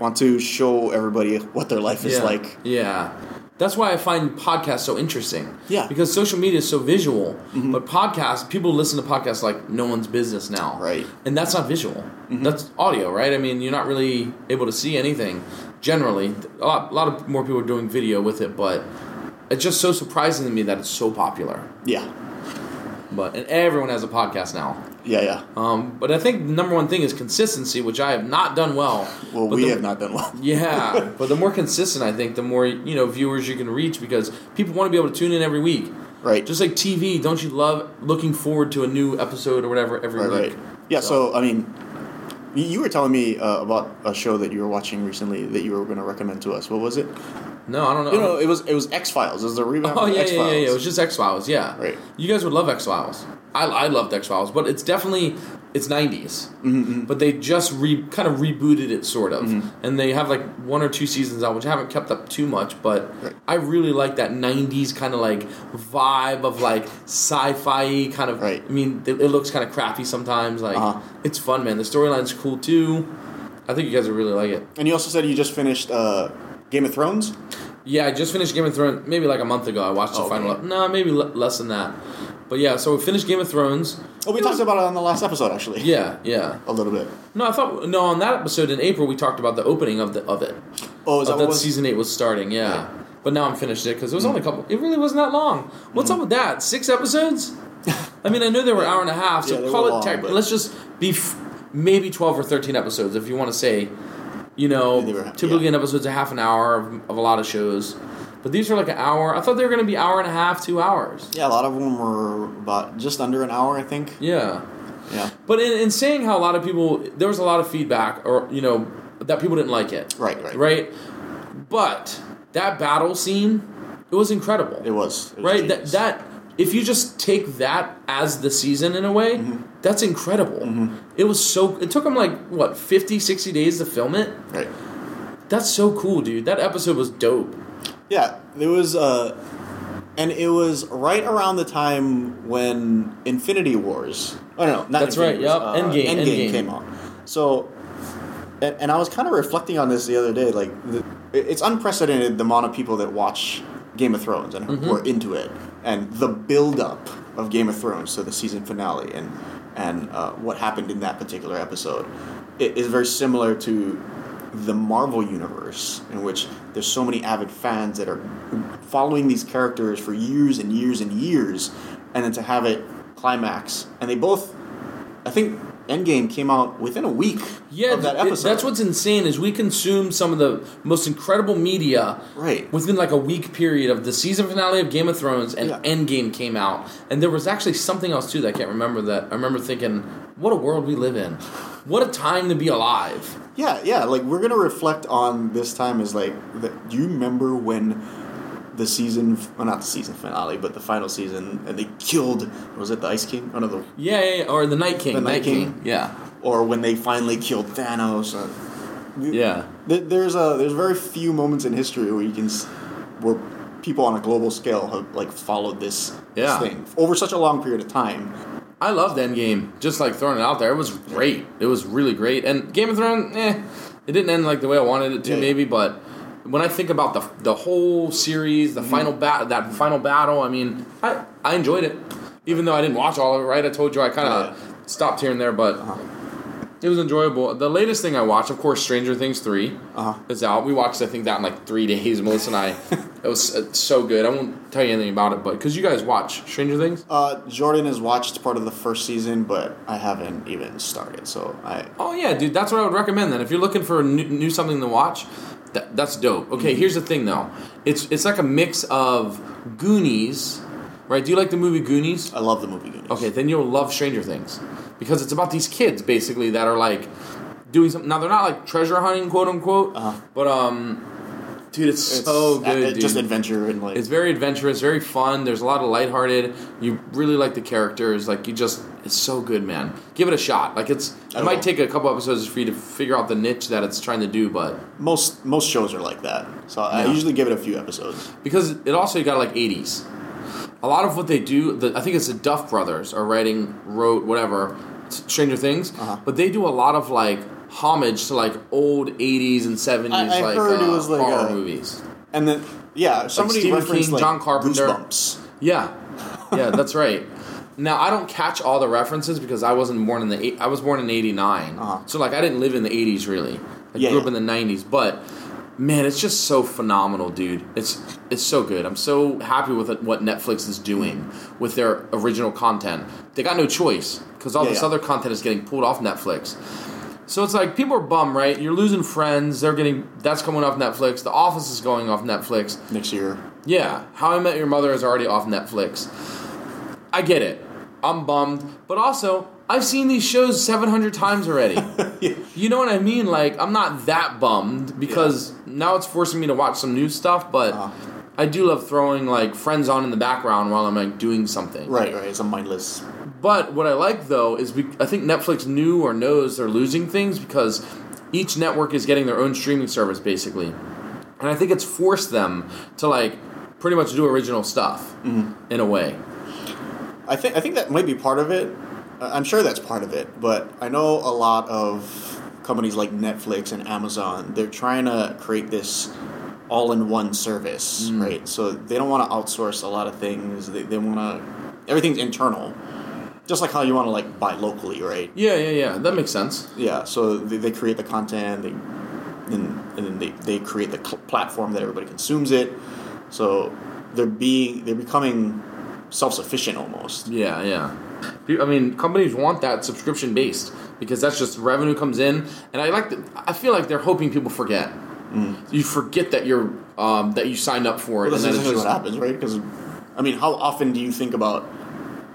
want to show everybody what their life is yeah. like. Yeah. That's why I find podcasts so interesting. Yeah. Mm-hmm. Because social media is so visual, but podcasts, people listen to podcasts like no one's business now. Right. And that's not visual. Mm-hmm. That's audio, right? I mean, you're not really able to see anything generally. A lot, a lot of more people are doing video with it, but it's just so surprising to me that it's so popular. Yeah, But and everyone has a podcast now. Yeah, yeah. Um, but I think the number one thing is consistency, which I have not done well. Well, But we the- have not done well. Yeah, but the more consistent I think, the more you know viewers you can reach because people want to be able to tune in every week. Right. Just like TV, don't you love looking forward to a new episode or whatever every right, week? right. Yeah. So, I mean, you, you were telling me uh, about a show that you were watching recently that you were going to recommend to us. What was it? No, I don't know. You know, it was it was X Files. It was the revamp oh yeah, X yeah, yeah, yeah. It was just X Files. Yeah, Right. You guys would love X Files. I, I loved X Files, but it's definitely it's 90s. Mm-hmm, But they just re, kind of rebooted it, sort of, and they have like one or two seasons out, which I haven't kept up too much. But Right. I really like that 90s kind of like vibe of like sci-fi kind of. Right. I mean, it, it looks kind of crappy sometimes. Like Uh-huh. it's fun, man. The storyline's cool too. I think you guys would really like it. And you also said you just finished uh, Game of Thrones. Yeah, I just finished Game of Thrones maybe like a month ago. I watched the oh, Okay. final. No, maybe le- less than that. But yeah, so we finised Game of Thrones. Oh, we talked about it on the last episode, actually. Yeah, yeah. a little bit. No, I thought no on that episode in April we talked about the opening of the of it. Oh, is that that was? season eight was starting. Yeah. Yeah. But now I'm finished it because it was hmm. only a couple. It really wasn't that long. What's hmm. up with that? Six episodes? I mean, I know they were hour and a half, so Yeah, call it. long, tech- but- Let's just be f- maybe twelve or thirteen episodes if you want to say. You know, were- typically yeah. an episode's a half an hour of, of a lot of shows, but these were like an hour. I thought they were going to be hour and a half, two hours. Yeah, a lot of them were about just under an hour, I think. Yeah. Yeah. But in, in saying how a lot of people, there was a lot of feedback, or you know, that people didn't like it. Right, right. right. But that battle scene, it was incredible. It was, it was right. That that if you just take that as the season in a way, Mm-hmm. that's incredible. It was so. It took them like what 50, 60 days to film it. right. That's so cool, dude. That episode was dope. Yeah, it was uh and it was right around the time when Infinity Wars. Oh no, not That's Infinity right, Wars, yep, uh, Endgame, Endgame, Endgame. came out. So, and, and I was kind of reflecting on this the other day. Like, the, it's unprecedented the amount of people that watch Game of Thrones and Mm-hmm. who are into it, and the build up of Game of Thrones so the season finale, and and uh, what happened in that particular episode. It is very similar to the Marvel universe, in which there's so many avid fans that are following these characters for years and years and years, and then to have it climax, and they both, I think, Endgame came out within a week Yeah, of that it- episode. that's what's insane is we consume some of the most incredible media Right. within like a week period of the season finale of Game of Thrones and Yeah. Endgame came out, and there was actually something else too that I can't remember. That I remember thinking, what a world we live in, what a time to be alive. Yeah, yeah. Like we're gonna reflect on this time as like, the, do you remember when the season, well, not the season finale, but the final season, and they killed, was it the Ice King? One of the, Yeah, yeah, yeah, or the Night King, The Night Night King. King. yeah, or when they finally killed Thanos. Yeah. Th- There's a there's very few moments in history where you can where people on a global scale have like followed this, Yeah. this thing over such a long period of time. I loved Endgame. Just like throwing it out there, it was great. It was really great. And Game of Thrones, eh, it didn't end like the way I wanted it to, yeah. maybe. But when I think about the the whole series, the final bat, that final battle, I mean, I I enjoyed it, even though I didn't watch all of it. Right, I told you I kind of Yeah. stopped here and there, but. It was enjoyable. The latest thing I watched, of course, Stranger Things 3 Uh-huh. is out. We watched, I think, that in like three days. Melissa and I. it was uh, so good. I won't tell you anything about it, but because you guys watch Stranger Things? Uh, Jordan has watched part of the first season, but I haven't even started. So I Oh yeah, dude, that's what I would recommend. Then, if you're looking for a new, new something to watch, that, that's dope. Okay, here's the thing though, it's it's like a mix of Goonies, right? Do you like the movie Goonies? I love the movie Goonies. Okay, then you'll love Stranger Things because it's about these kids basically that are like doing something. Now they're not like treasure hunting, quote unquote, Uh-huh. but um, dude, it's, It's so good, it's dude. just adventure and like It's very adventurous, very fun. There's a lot of lighthearted. You really like the characters. Like you just, it's so good, man. Give it a shot. Like it's, I it might will. take a couple episodes for you to figure out the niche that it's trying to do, but most most shows are like that. So I Yeah. usually give it a few episodes. because it also you got like 80s. A lot of what they do, the, I think it's the Duff brothers are writing, wrote whatever, Stranger Things, Uh-huh. but they do a lot of like homage to like old 80s and 70s I- I like, heard uh, it was like horror a- movies. And then yeah, somebody Stephen referenced King, like John Carpenter. Goosebumps. Yeah, yeah, that's right. Now I don't catch all the references because I wasn't born in the eight, I was born in '89, Uh-huh. so like I didn't live in the '80s really. I Yeah, grew up yeah. in the '90s, but man, it's just so phenomenal, dude. It's it's so good. I'm so happy with it, what Netflix is doing with their original content. They got no choice because all Yeah, this yeah. other content is getting pulled off Netflix. So it's like people are bummed, right? You're losing friends. They're getting that's coming off Netflix. The Office is going off Netflix. next year. Yeah, How I Met Your Mother is already off Netflix. I get it. I'm bummed, but also I've seen these shows 700 times already. You know what I mean? Like I'm not that bummed because now it's forcing me to watch some new stuff, but Uh-huh. I do love throwing like friends on in the background while I'm like doing something. Right, right. It's a mindless. But what I like though is we, I think Netflix knew or knows they're losing things because each network is getting their own streaming service basically, and I think it's forced them to like pretty much do original stuff mm-hmm. in a way. I think I think that might be part of it. I'm sure that's part of it, but I know a lot of companies like Netflix and Amazon. They're trying to create this all-in-one service, Mm. right? So they don't want to outsource a lot of things. They, they want to everything's internal, just like how you want to like buy locally, right? Yeah, yeah, yeah. That makes sense. Yeah. So they, they create the content, they and, and then they, they create the cl- platform that everybody consumes it. So they're being they're becoming self-sufficient almost. Yeah, yeah. I mean, companies want that subscription based because that's just revenue comes in, and I like. The, I feel like they're hoping people forget. You forget that you're um, that you signed up for it, Well, that's and then it's exactly what happens, right? Because, I mean, how often do you think about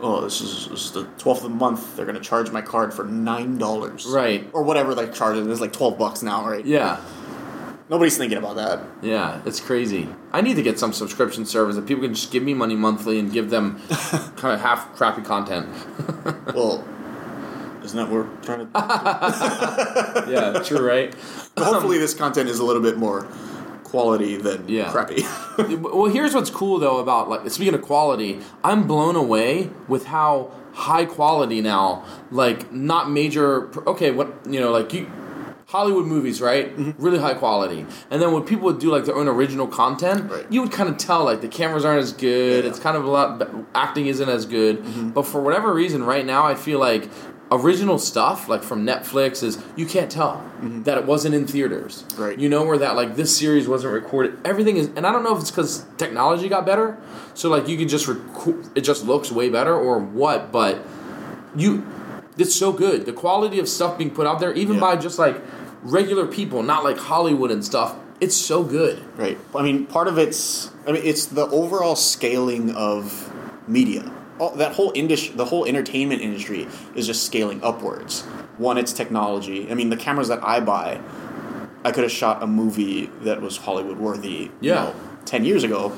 oh, this is, this is the twelfth of the month. They're gonna charge my card for nine dollars, Right. Or whatever they charge it. It's like twelve bucks now, right? Yeah. Nobody's thinking about that. Yeah, it's crazy. I need to get some subscription service that people can just give me money monthly and give them kind of half crappy content. well, isn't that what we're trying to? yeah, true, right? Hopefully, this content is a little bit more quality than Yeah. crappy. well, here's what's cool though about like speaking of quality, I'm blown away with how high quality now. Like not major. Okay, what you know, like you. Hollywood movies, right? Really high quality. And then when people would do like their own original content, Right. you would kind of tell like the cameras aren't as good. Yeah. It's kind of a lot. Acting isn't as good. Mm-hmm. But for whatever reason, right now, I feel like original stuff like from Netflix is you can't tell that it wasn't in theaters. Mm-hmm. Right. You know where that like this series wasn't recorded. Everything is, and I don't know if it's because technology got better, so like you can just record. It just looks way better or what, but you, it's so good. The quality of stuff being put out there, even Yeah. by just like regular people, not like Hollywood and stuff. It's so good. Right. I mean, part of it's. I mean, it's the overall scaling of media. That whole industry, the whole entertainment industry, is just scaling upwards. One, it's technology. I mean, the cameras that I buy, I could have shot a movie that was Hollywood worthy. you Yeah. know, ten years ago,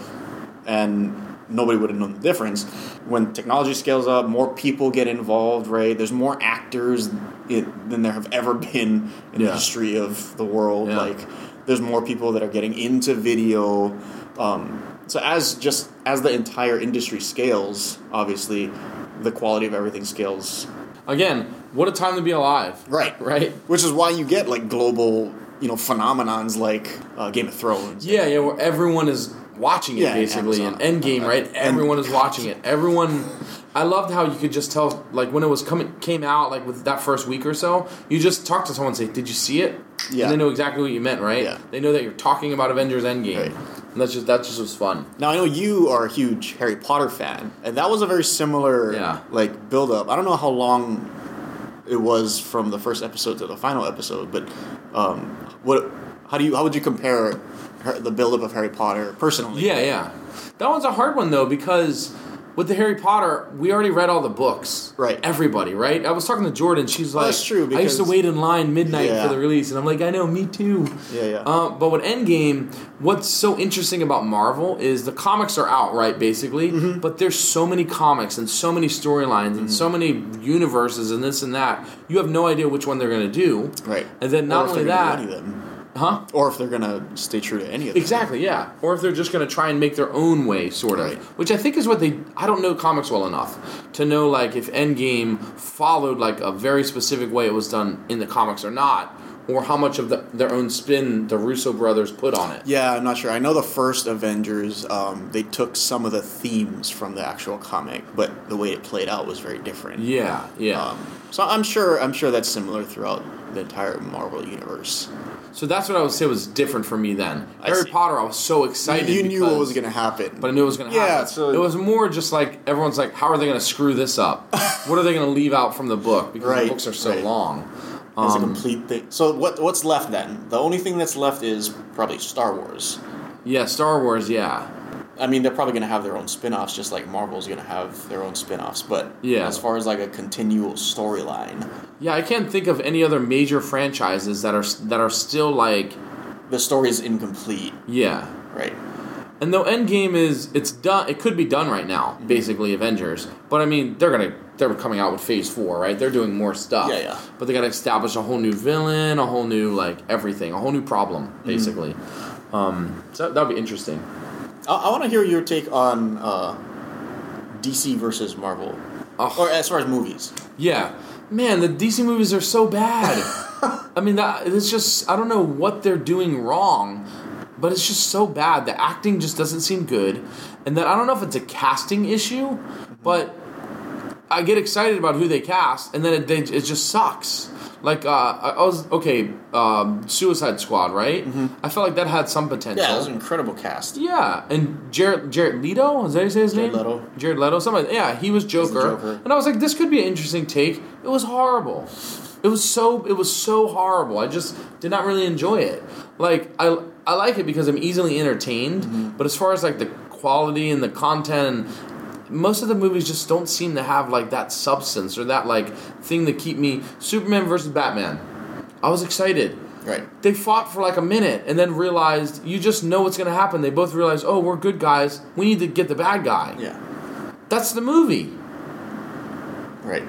and nobody would have known the difference. When technology scales up, more people get involved. Right. There's more actors it, than there have ever been in the history of the world. Yeah. Like there's more people that are getting into video. Um, so as just as the entire industry scales, obviously, the quality of everything scales. Again, what a time to be alive. Right. Right. Which is why you get like global, you know, phenomenons like uh, Game of Thrones. Yeah, yeah, where everyone is watching it Yeah, basically. And Endgame, Uh, right? Everyone is watching it. Everyone. I loved how you could just tell, like when it was coming, came out, like with that first week or so, you just talk to someone and say, "Did you see it?" Yeah. And they know exactly what you meant, right? Yeah. They know that you're talking about Avengers Endgame, Right. And that's just that just was fun. Now I know you are a huge Harry Potter fan, and that was a very similar Yeah. like build up. I don't know how long it was from the first episode to the final episode, but um, what? How do you? How would you compare the build up of Harry Potter personally? Yeah, yeah. That one's a hard one though because with the Harry Potter, we already read all the books. Right. Everybody, right? I was talking to Jordan. She's like, that's true, I used to wait in line midnight Yeah. for the release, and I'm like, I know, me too. Yeah, yeah. Uh, but with Endgame, what's so interesting about Marvel is the comics are out, right? Basically, Mm-hmm. but there's so many comics and so many storylines and so many universes and this and that. You have no idea which one they're going to do. Right. And then not only that, do any of them. huh? or if they're gonna stay true to any of them. Exactly, yeah. Or if they're just going to try and make their own way, sort of. Right. Which I think is what they. I don't know comics well enough to know like if Endgame followed like a very specific way it was done in the comics or not, or how much of the, their own spin the Russo brothers put on it. Yeah, I'm not sure. I know the first Avengers, um, they took some of the themes from the actual comic, but the way it played out was very different. Yeah, yeah. Um, so I'm sure I'm sure that's similar throughout the entire Marvel universe. So that's what I would say was different for me then. I Harry see. Potter, I was so excited. you knew what was going to happen, But I knew it was going to Yeah, happen. so- it was more just like everyone's like, how are they going to screw this up? what are they going to leave out from the book because Right, the books are so right. long. it's a Um, complete thing. So what what's left then? The only thing that's left is probably Star Wars. yeah, Star Wars. Yeah, I mean, they're probably going to have their own spin-offs, just like Marvel's going to have their own spin-offs. But Yeah. as far as like a continual storyline, Yeah, I can't think of any other major franchises that are that are still like the story is incomplete, yeah. right? And though Endgame is it's done, it could be done right now, Mm-hmm. basically Avengers. But I mean, they're gonna they're coming out with Phase Four, right? They're doing more stuff. Yeah, yeah. But they got to establish a whole new villain, a whole new like everything, a whole new problem, Mm-hmm. basically. Um, so that would be interesting. I, I want to hear your take on uh, DC versus Marvel, or as far as movies. Yeah, man, the DC movies are so bad. I mean, that it's just I don't know what they're doing wrong, but it's just so bad. The acting just doesn't seem good, and then I don't know if it's a casting issue, but I get excited about who they cast, and then it, they, it just sucks. Like uh, I I was okay, um, Suicide Squad, right? I felt like that had some potential. Yeah, it was an incredible cast. Yeah, and Jared Jared Leto is that how you say his Jared name? Leto. Jared Leto. Somebody. Yeah, he was Joker. Joker. and I was like, this could be an interesting take. It was horrible. It was so it was so horrible. I just did not really enjoy it. Like I I like it because I'm easily entertained, Mm-hmm. but as far as like the quality and the content and most of the movies just don't seem to have like that substance or that like thing to keep me. Superman versus Batman. I was excited. Right. They fought for like a minute and then realized you just know what's going to happen. They both realized, oh, we're good guys. We need to get the bad guy. Yeah. That's the movie. Right.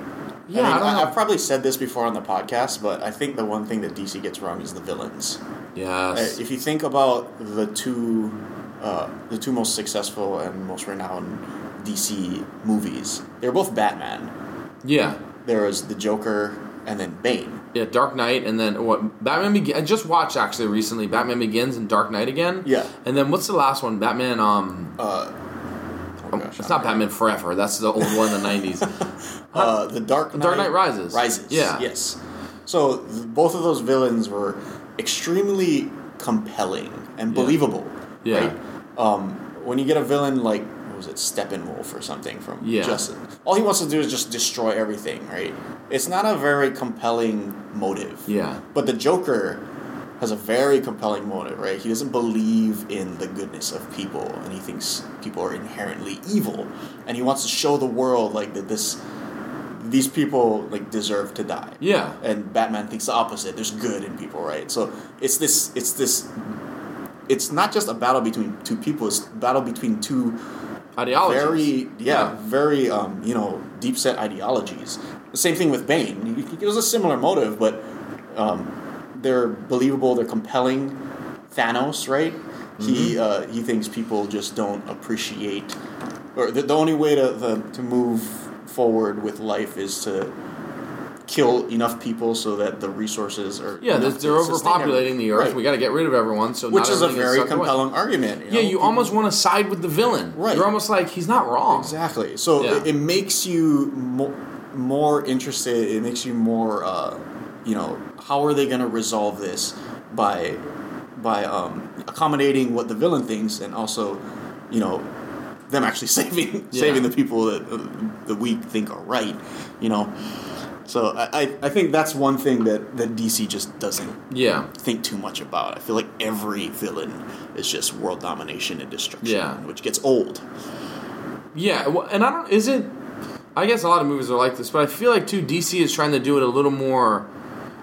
Yeah, I mean, I know. have probably said this before on the podcast, but I think the one thing that DC gets wrong is the villains. Uh, Yes. If you think about the two, uh, the two most successful and most renowned DC movies, they're both Batman. yeah. There was the Joker and then Bane. Yeah, Dark Knight, and then what? Batman Begins. I just watched actually recently Batman Begins and Dark Knight again. Yeah. And then what's the last one? Batman. Um, Uh, oh gosh, it's not Batman Forever. That's the old one in the nineties. Uh, the Dark Knight, Dark Knight Rises. Rises. Yeah. Yes. So th- both of those villains were extremely compelling and believable. Yeah. Right? Um, when you get a villain like was it, Steppenwolf or something from Yeah. Justice, all he wants to do is just destroy everything. Right? It's not a very compelling motive. Yeah. But the Joker has a very compelling motive, right? He doesn't believe in the goodness of people, and he thinks people are inherently evil, and he wants to show the world like that this these people like deserve to die. Yeah. And Batman thinks the opposite. There's good in people, right? So it's this it's this it's not just a battle between two people, it's a battle between two Ideologies. very yeah, very um, you know deep set ideologies. The same thing with Bane. It was a similar motive, but um, they're believable. They're compelling. Thanos, right? He uh, he thinks people just don't appreciate, or the, the only way to the, to move forward with life is to kill enough people so that the resources are Yeah, they're, they're overpopulating the earth. Right. We got to get rid of everyone. So which is a very away. compelling argument. Yeah, know? you People- almost want to side with the villain. Right. You're almost like he's not wrong. Exactly. So Yeah. it, it makes you mo- more interested. It makes you more, uh, you know, how are they going to resolve this by by um, accommodating what the villain thinks and also, you know, them actually saving Yeah. saving the people that uh, that we think are right. You know. So I, I, think that's one thing that, that DC just doesn't Yeah. think too much about. I feel like every villain is just world domination and destruction, Yeah. which gets old. Yeah, well, and I don't. Is it? I guess a lot of movies are like this, but I feel like too DC is trying to do it a little more.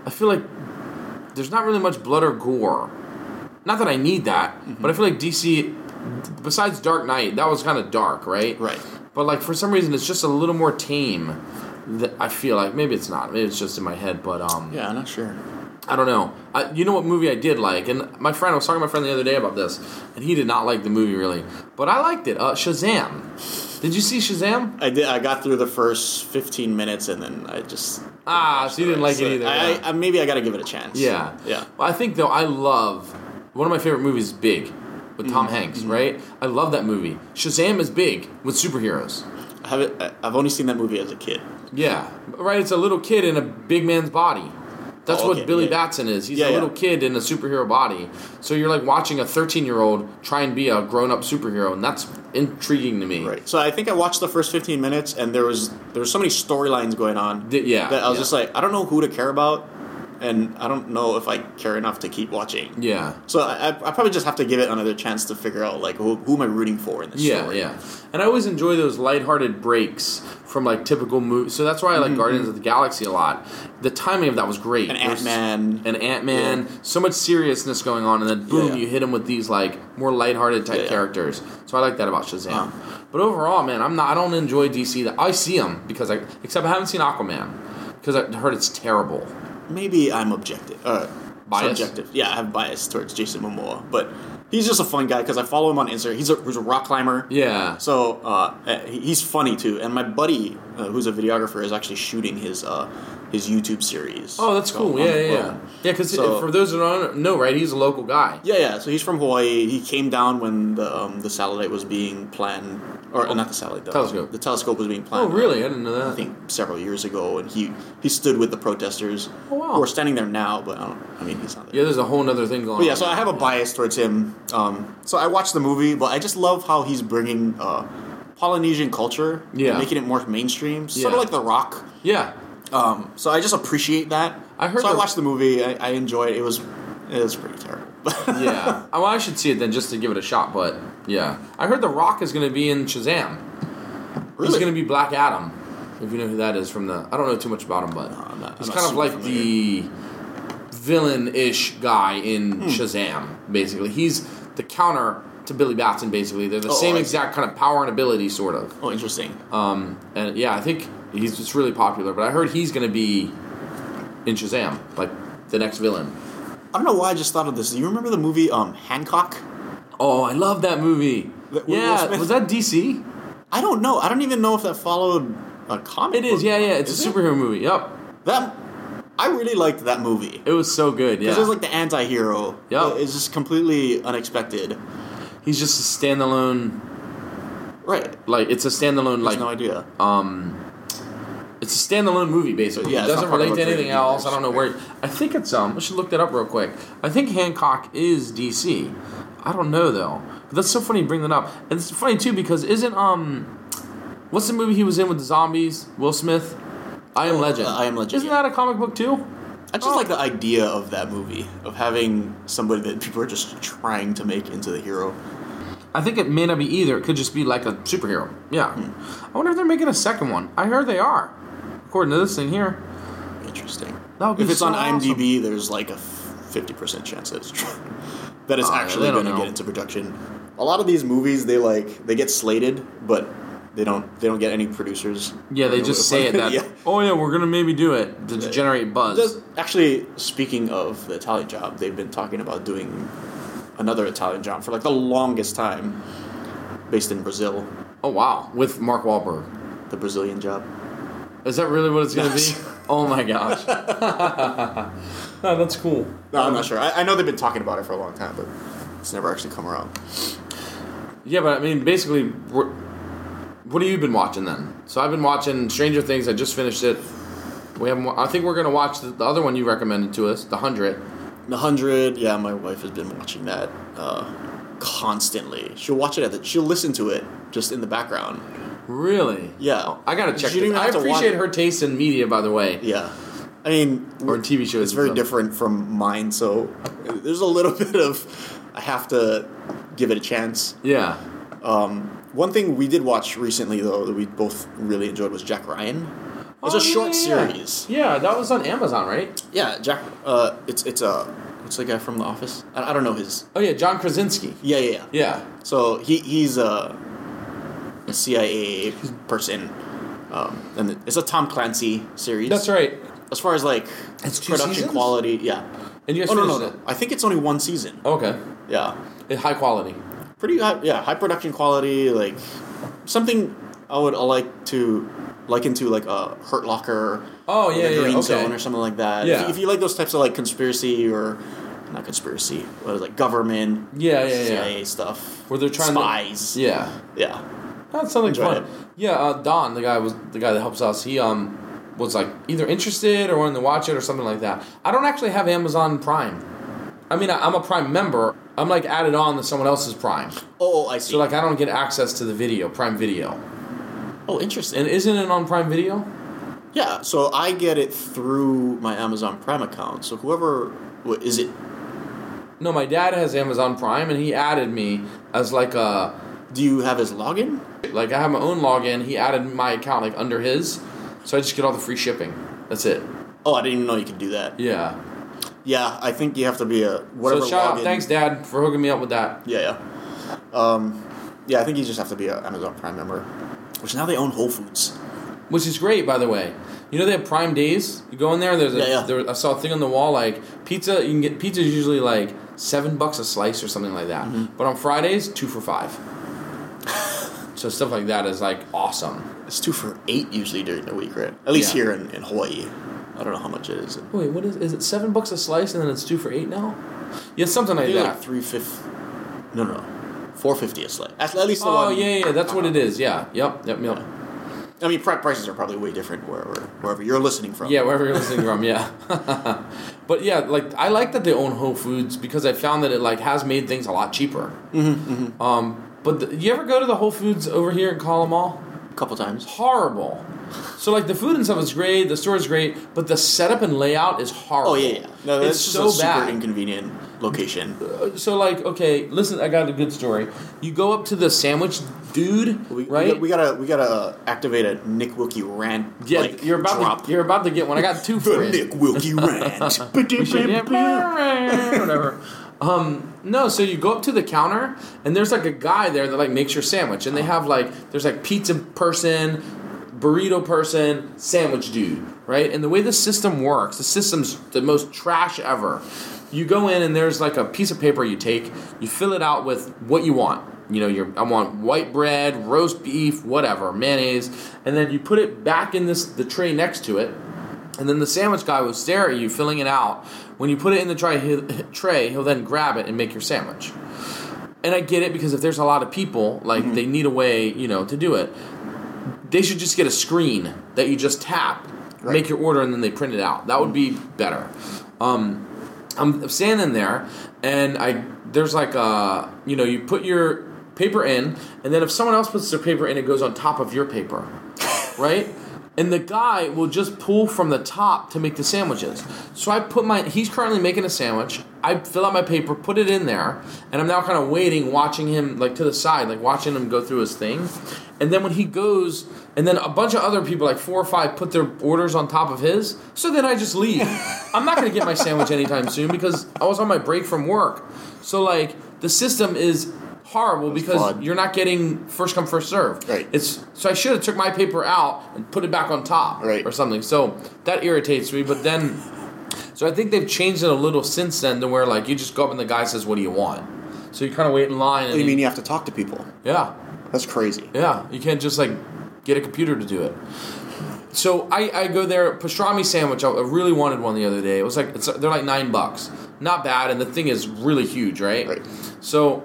I feel like there's not really much blood or gore. Not that I need that, Mm-hmm. but I feel like DC, besides Dark Knight, that was kind of dark, right? Right. But like for some reason, it's just a little more tame. I feel like maybe it's not. Maybe it's just in my head, but um, Yeah, I'm not sure. I don't know. I, you know what movie I did like, and my friend I was talking to my friend the other day about this, and he did not like the movie really, but I liked it. Uh, Shazam. Did you see Shazam? I did. I got through the first 15 minutes and then I just Ah, so you didn't like it either. I, yeah. I, maybe I got to give it a chance. Yeah. yeah. Well, I think though I love one of my favorite movies is Big with Tom Mm-hmm. Hanks, right? I love that movie. Shazam is big with superheroes. I haven't. I- uh, I've only seen that movie as a kid. Yeah, right. It's a little kid in a big man's body. That's Oh, okay, what Billy yeah. Batson is. He's Yeah, a yeah. little kid in a superhero body. So you're like watching a 13 year old try and be a grown up superhero, and that's intriguing to me. Right. So I think I watched the first 15 minutes and there was there was so many storylines going on Th- yeah, that I was yeah. just like I don't know who to care about and I don't know if I care enough to keep watching. Yeah. So I, I probably just have to give it another chance to figure out like who, who am I rooting for in this Yeah, story. yeah. And I always enjoy those lighthearted breaks from like typical movies. So that's why I like Guardians of the Galaxy a lot. The timing of that was great. And Ant-Man. and Ant Man, so much seriousness going on, and then boom, Yeah. you hit him with these like more lighthearted type Yeah, yeah. characters. So I like that about Shazam. Uh. But overall, man, I'm not. I don't enjoy DC. That I see them because I, except I haven't seen Aquaman because I heard it's terrible. Maybe I'm objective. Uh, Biased? Subjective. Yeah, I have bias towards Jason Momoa, but he's just a fun guy because I follow him on Instagram. He's a, he's a rock climber. Yeah. So uh, uh, he's funny too, and my buddy, uh, who's a videographer, is actually shooting his uh, his YouTube series. Oh, that's cool. Yeah, yeah, yeah. Yeah, because So- for those who don't know, right, he's a local guy. Yeah, yeah. So he's from Hawaii. He came down when the um, the satellite was being planned, or uh, not the satellite, the Telescope. The telescope was being planned. Oh, really? I didn't know that. I think several years ago, and he he stood with the protesters. Oh, wow. Who are standing there now, but I don't. I mean, he's not there. Yeah, there's a whole other thing going But yeah, on. so I have a bias towards him. Um, so I watched the movie, but I just love how he's bringing uh, Polynesian culture, and Yeah. making it more mainstream, sort Yeah. of like The Rock. Yeah. Um, so I just appreciate that. I heard So I watched the movie. I, I enjoyed it. It was it was pretty terrible. yeah. Well, I should see it then just to give it a shot. But yeah, I heard The Rock is going to be in Shazam. Really? He's gonna be Black Adam. If you know who that is from the, I don't know too much about him, but I'm not- he's I'm kind of like familiar. the villain-ish guy in Hmm. Shazam. Basically, he's the counter to Billy Batson. Basically, they're the Oh, same exact kind of power and ability, sort of. Oh, interesting. Um, and yeah, I think he's just really popular. But I heard he's gonna be in Shazam, like the next villain. I don't know why I just thought of this. Do you remember the movie um, Hancock? Oh, I love that movie. Will yeah, was that DC? I don't know. I don't even know if that followed a comic. It is. Yeah, yeah. It's Is a it? superhero movie. Yep. That I really liked that movie It was so good. Yeah. because it was like the anti-hero. Yep. It's just completely unexpected. He's just a standalone. Right. Like it's a standalone. There's Like no idea. um, it's a standalone movie basically. Yeah, it doesn't not part of relate to anything else. I don't know where. I think it's um. I should look that up real quick. I think Hancock is DC. I don't know though. But that's so funny you bring that up. And it's funny too because isn't um, what's the movie he was in with the zombies? Will Smith. I am Legend. uh, I Am Legend, Isn't yeah. that a comic book too? I just Oh. like the idea of that movie of having somebody that people are just trying to make into the hero. I think it may not be either. It could just be like a superhero. Yeah. Hmm. I wonder if they're making a second one. I heard they are. According to this thing here. Interesting. That would be if it's so on awesome. IMDb, there's like a fifty percent chance that it's true. that it's yeah, actually going to get into production. A lot of these movies, they like they get slated, but they don't they don't get any producers. Yeah, they just say it that. yeah. Oh yeah, we're gonna maybe do it to generate buzz. Just- actually, speaking of the Italian job, they've been talking about doing another Italian job for like the longest time, based in Brazil. oh wow, with Mark Wahlberg. The Brazilian job. Is that really what it's gonna Yes. be? Oh my gosh. no, that's cool. No, I'm not sure. I, I know they've been talking about it for a long time, but it's never actually come around. Yeah, but I mean, basically, we're, what have you been watching then? So I've been watching Stranger Things. I just finished it. We haven't. I think we're gonna watch the, the other one you recommended to us, The Hundred. The Hundred, yeah, my wife has been watching that uh, constantly. She'll watch it at the. She'll listen to it just in the background. Really? Yeah, I gotta check. She didn't This. I appreciate her taste in media, by the way. Yeah, I mean, Or in TV shows It's very stuff. different from mine, so there's a little bit of I have to give it a chance. Yeah. One thing we did watch recently, though, that we both really enjoyed was Jack Ryan. It was Oh, a short yeah, yeah, yeah. series. Yeah, that was on Amazon, right? Yeah, Jack. Uh, it's it's a what's the guy from The Office? I, I don't know his. Oh yeah, John Krasinski. Yeah, yeah, yeah. Yeah. So he he's a, a CIA person, um, and it's a Tom Clancy series. That's right. As far as like It's production seasons? quality, yeah. And you guys Oh no, no, no! I think it's only one season. Okay. Yeah, It- high quality. Pretty high. Yeah, high production quality. Like something I would like to liken to like a Hurt Locker. Oh, or yeah, Green okay. Zone or something like that. If Yeah. you- If, you like those types of like conspiracy or not conspiracy, what is it, like government, Yeah, yeah, yeah. CIA stuff, Where they're trying spies. to. Yeah. yeah. That sounds like fun. it. Yeah, uh, Don, the guy was the guy that helps us. He um was like either interested or wanted to watch it or something like that. I don't actually have Amazon Prime. I mean, I, I'm a Prime member. I'm like added on to someone else's Prime, Oh, oh I see. so like I don't get access to the video Prime Video. oh, interesting. And isn't it on Prime Video? Yeah, so I get it through my Amazon Prime account. So whoever what, is it? No, my dad has Amazon Prime, and he added me as like a Do you have his login? like I have my own login. He added my account like under his, so I just get all the free shipping. That's it. Oh, I didn't even know you could do that. Yeah. Yeah, I think you have to be a whatever so shout out, thanks, Dad, for hooking me up with that. Yeah, yeah. Um, yeah, I think you just have to be an Amazon Prime member. Which now they own Whole Foods. Which is great, by the way. You know they have Prime Days. You go in there. There's a, Yeah, yeah. There, I saw a thing on the wall like pizza. You can get pizza is usually like seven bucks a slice or something like that. Mm-hmm. But on Fridays, two for five. so stuff like that is like awesome. It's two for eight usually during the week, right? At least Yeah. here in, in Hawaii. I don't know how much it is. Wait, what is? Is it seven bucks a slice and then it's two for eight now? Yeah, something like that. like three fifty. No, no, no, four fifty a slice. At, at least the oh one. yeah, yeah, that's what it is. Yeah, yep, yep, yep. I mean, pri- prices are probably way different wherever wherever you're listening from. Yeah, wherever you're listening from, yeah. but yeah, like I like that they own Whole Foods because I found that it like has made things a lot cheaper. Mm-hmm, Um, but the, you ever go to the Whole Foods over here in Kahala Mall? a couple times. Horrible. So like the food and stuff is great, the store is great, but the setup and layout is horrible. Oh yeah, yeah. No, it's just so a super bad. inconvenient location. Uh, so like, okay, listen, I got a good story. You go up to the sandwich dude, We, right? we, we gotta we gotta uh, activate a Nick Wilkie rant. yeah, like, you're about drop. to you're about to get one. I got two for the you. Nick Wilkie rant. whatever. Um, no, so you go up to the counter and there's like a guy there that like makes your sandwich, and they uh-huh. have like there's like pizza person, burrito person, sandwich dude, right? And the way the system works, the system's the most trash ever. You go in and there's like a piece of paper you take, you fill it out with what you want. You know, you're, I want white bread, roast beef, whatever, mayonnaise, and then you put it back in this the tray next to it, and then the sandwich guy will stare at you filling it out. When you put it in the tray, he'll, tray, he'll then grab it and make your sandwich. And I get it because if there's a lot of people, like Mm-hmm. they need a way, you know, to do it. They should just get a screen that you just tap, Right. make your order, and then they print it out. That would be better. Um, I'm standing there, and I there's like a you know you put your paper in, and then if someone else puts their paper in, it goes on top of your paper, right? And the guy will just pull from the top to make the sandwiches. So I put my he's currently making a sandwich. I fill out my paper, put it in there, and I'm now kind of waiting, watching him like to the side, like watching him go through his thing. And then when he goes, and then a bunch of other people, like four or five, put their orders on top of his. So then I just leave. I'm not gonna get my sandwich anytime soon because I was on my break from work. So like the system is horrible because flawed. you're not getting first come first serve. Right. It's so I should have took my paper out and put it back on top Right. or something. So that irritates me. But then, so I think they've changed it a little since then to where like you just go up and the guy says, "What do you want?" So you kind of wait in line. And you mean you have to talk to people? yeah, That's crazy. yeah. You can't just like get a computer to do it. So I, I go there pastrami sandwich. I really wanted one the other day. It was like it's, they're like nine bucks, not bad, and the thing is really huge, right? Right. So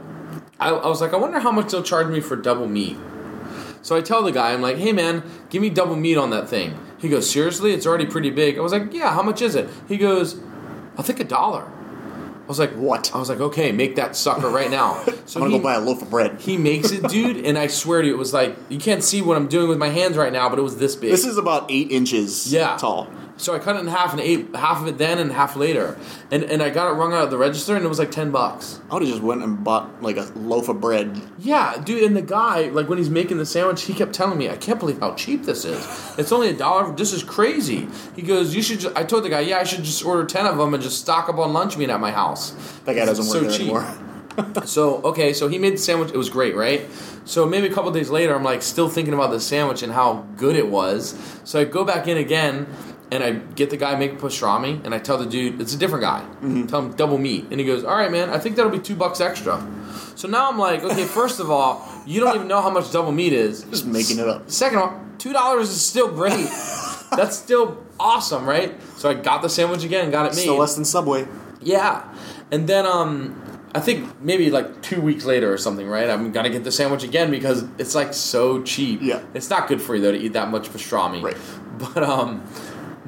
I, I was like, I wonder how much they'll charge me for double meat. So I tell the guy, I'm like, hey man, give me double meat on that thing. He goes, seriously? It's already pretty big. I was like, yeah. How much is it? He goes, I think a dollar. I was like, What? I was like, okay, make that sucker right now. So I'm gonna he- go buy a loaf of bread. he makes it, dude, and I swear to you, it was like you can't see what I'm doing with my hands right now, but it was this big. This is about eight inches yeah tall. So I cut it in half and ate half of it then and half later, and and I got it rung out of the register, and it was like ten bucks. I would have just went and bought like a loaf of bread. Yeah, dude, and the guy, like when he's making the sandwich, he kept telling me, "I can't believe how cheap this is. It's only a dollar. This is crazy." He goes, "You should." Just, I told the guy, "Yeah, I should just order ten of them and just stock up on lunch meat at my house." That guy doesn't work so cheap. anymore. So okay, so he made the sandwich. It was great, right? So maybe a couple days later, I'm like still thinking about the sandwich and how good it was. So I go back in again, and I get the guy make pastrami, and I tell the dude it's a different guy. Tell him double meat, and he goes, "All right, man. I think that'll be two bucks extra." So now I'm like, okay, first of all, you don't even know how much double meat is. Just making it up. Second of all, two dollars is still great. That's still awesome, right? So I got the sandwich again got it made. Still less than Subway. Yeah, and then um, I think maybe like two weeks later or something, right? I'm gonna get the sandwich again because it's like so cheap. Yeah. it's not good for you though to eat that much pastrami. Right. But um,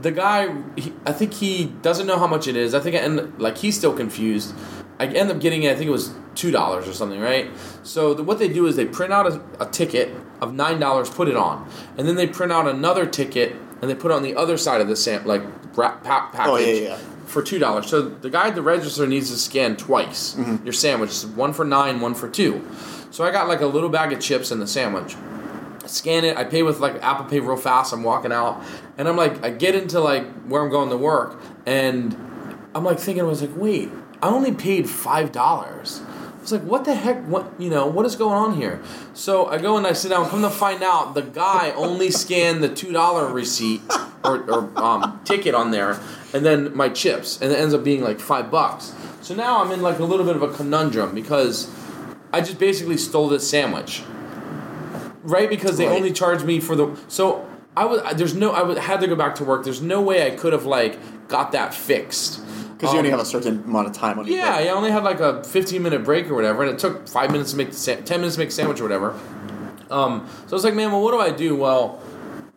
the guy, he, I think he doesn't know how much it is. I think I end like he's still confused. I end up getting it. I think it was two dollars or something, right? So the, what they do is they print out a, a ticket of nine dollars, put it on, and then they print out another ticket and they put it on the other side of the sam like wrap pa- package Oh, yeah, yeah, for two dollars. So the guy at the register needs to scan twice Mm-hmm. your sandwich, one for nine, one for two. So I got like a little bag of chips in the sandwich. Scan it. I pay with like Apple Pay real fast. I'm walking out, and I'm like, I get into like where I'm going to work, and I'm like thinking, I was like, wait, I only paid five dollars. I was like, what the heck? What you know? What is going on here? So I go and I sit down. Come to find out, the guy only scanned the two dollar receipt or, or um, ticket on there, and then my chips, and it ends up being like five bucks. So now I'm in like a little bit of a conundrum because I just basically stole this sandwich, right? Because they Right. only charged me for the so. I was there's no I would had to go back to work. There's no way I could have like got that fixed Because you only Um, have a certain amount of time on your yeah, break. I only had like a 15 minute break or whatever, and it took five minutes to make the sa- 10 minutes to make a sandwich or whatever. Um, so I was like, man, well, what do I do? Well,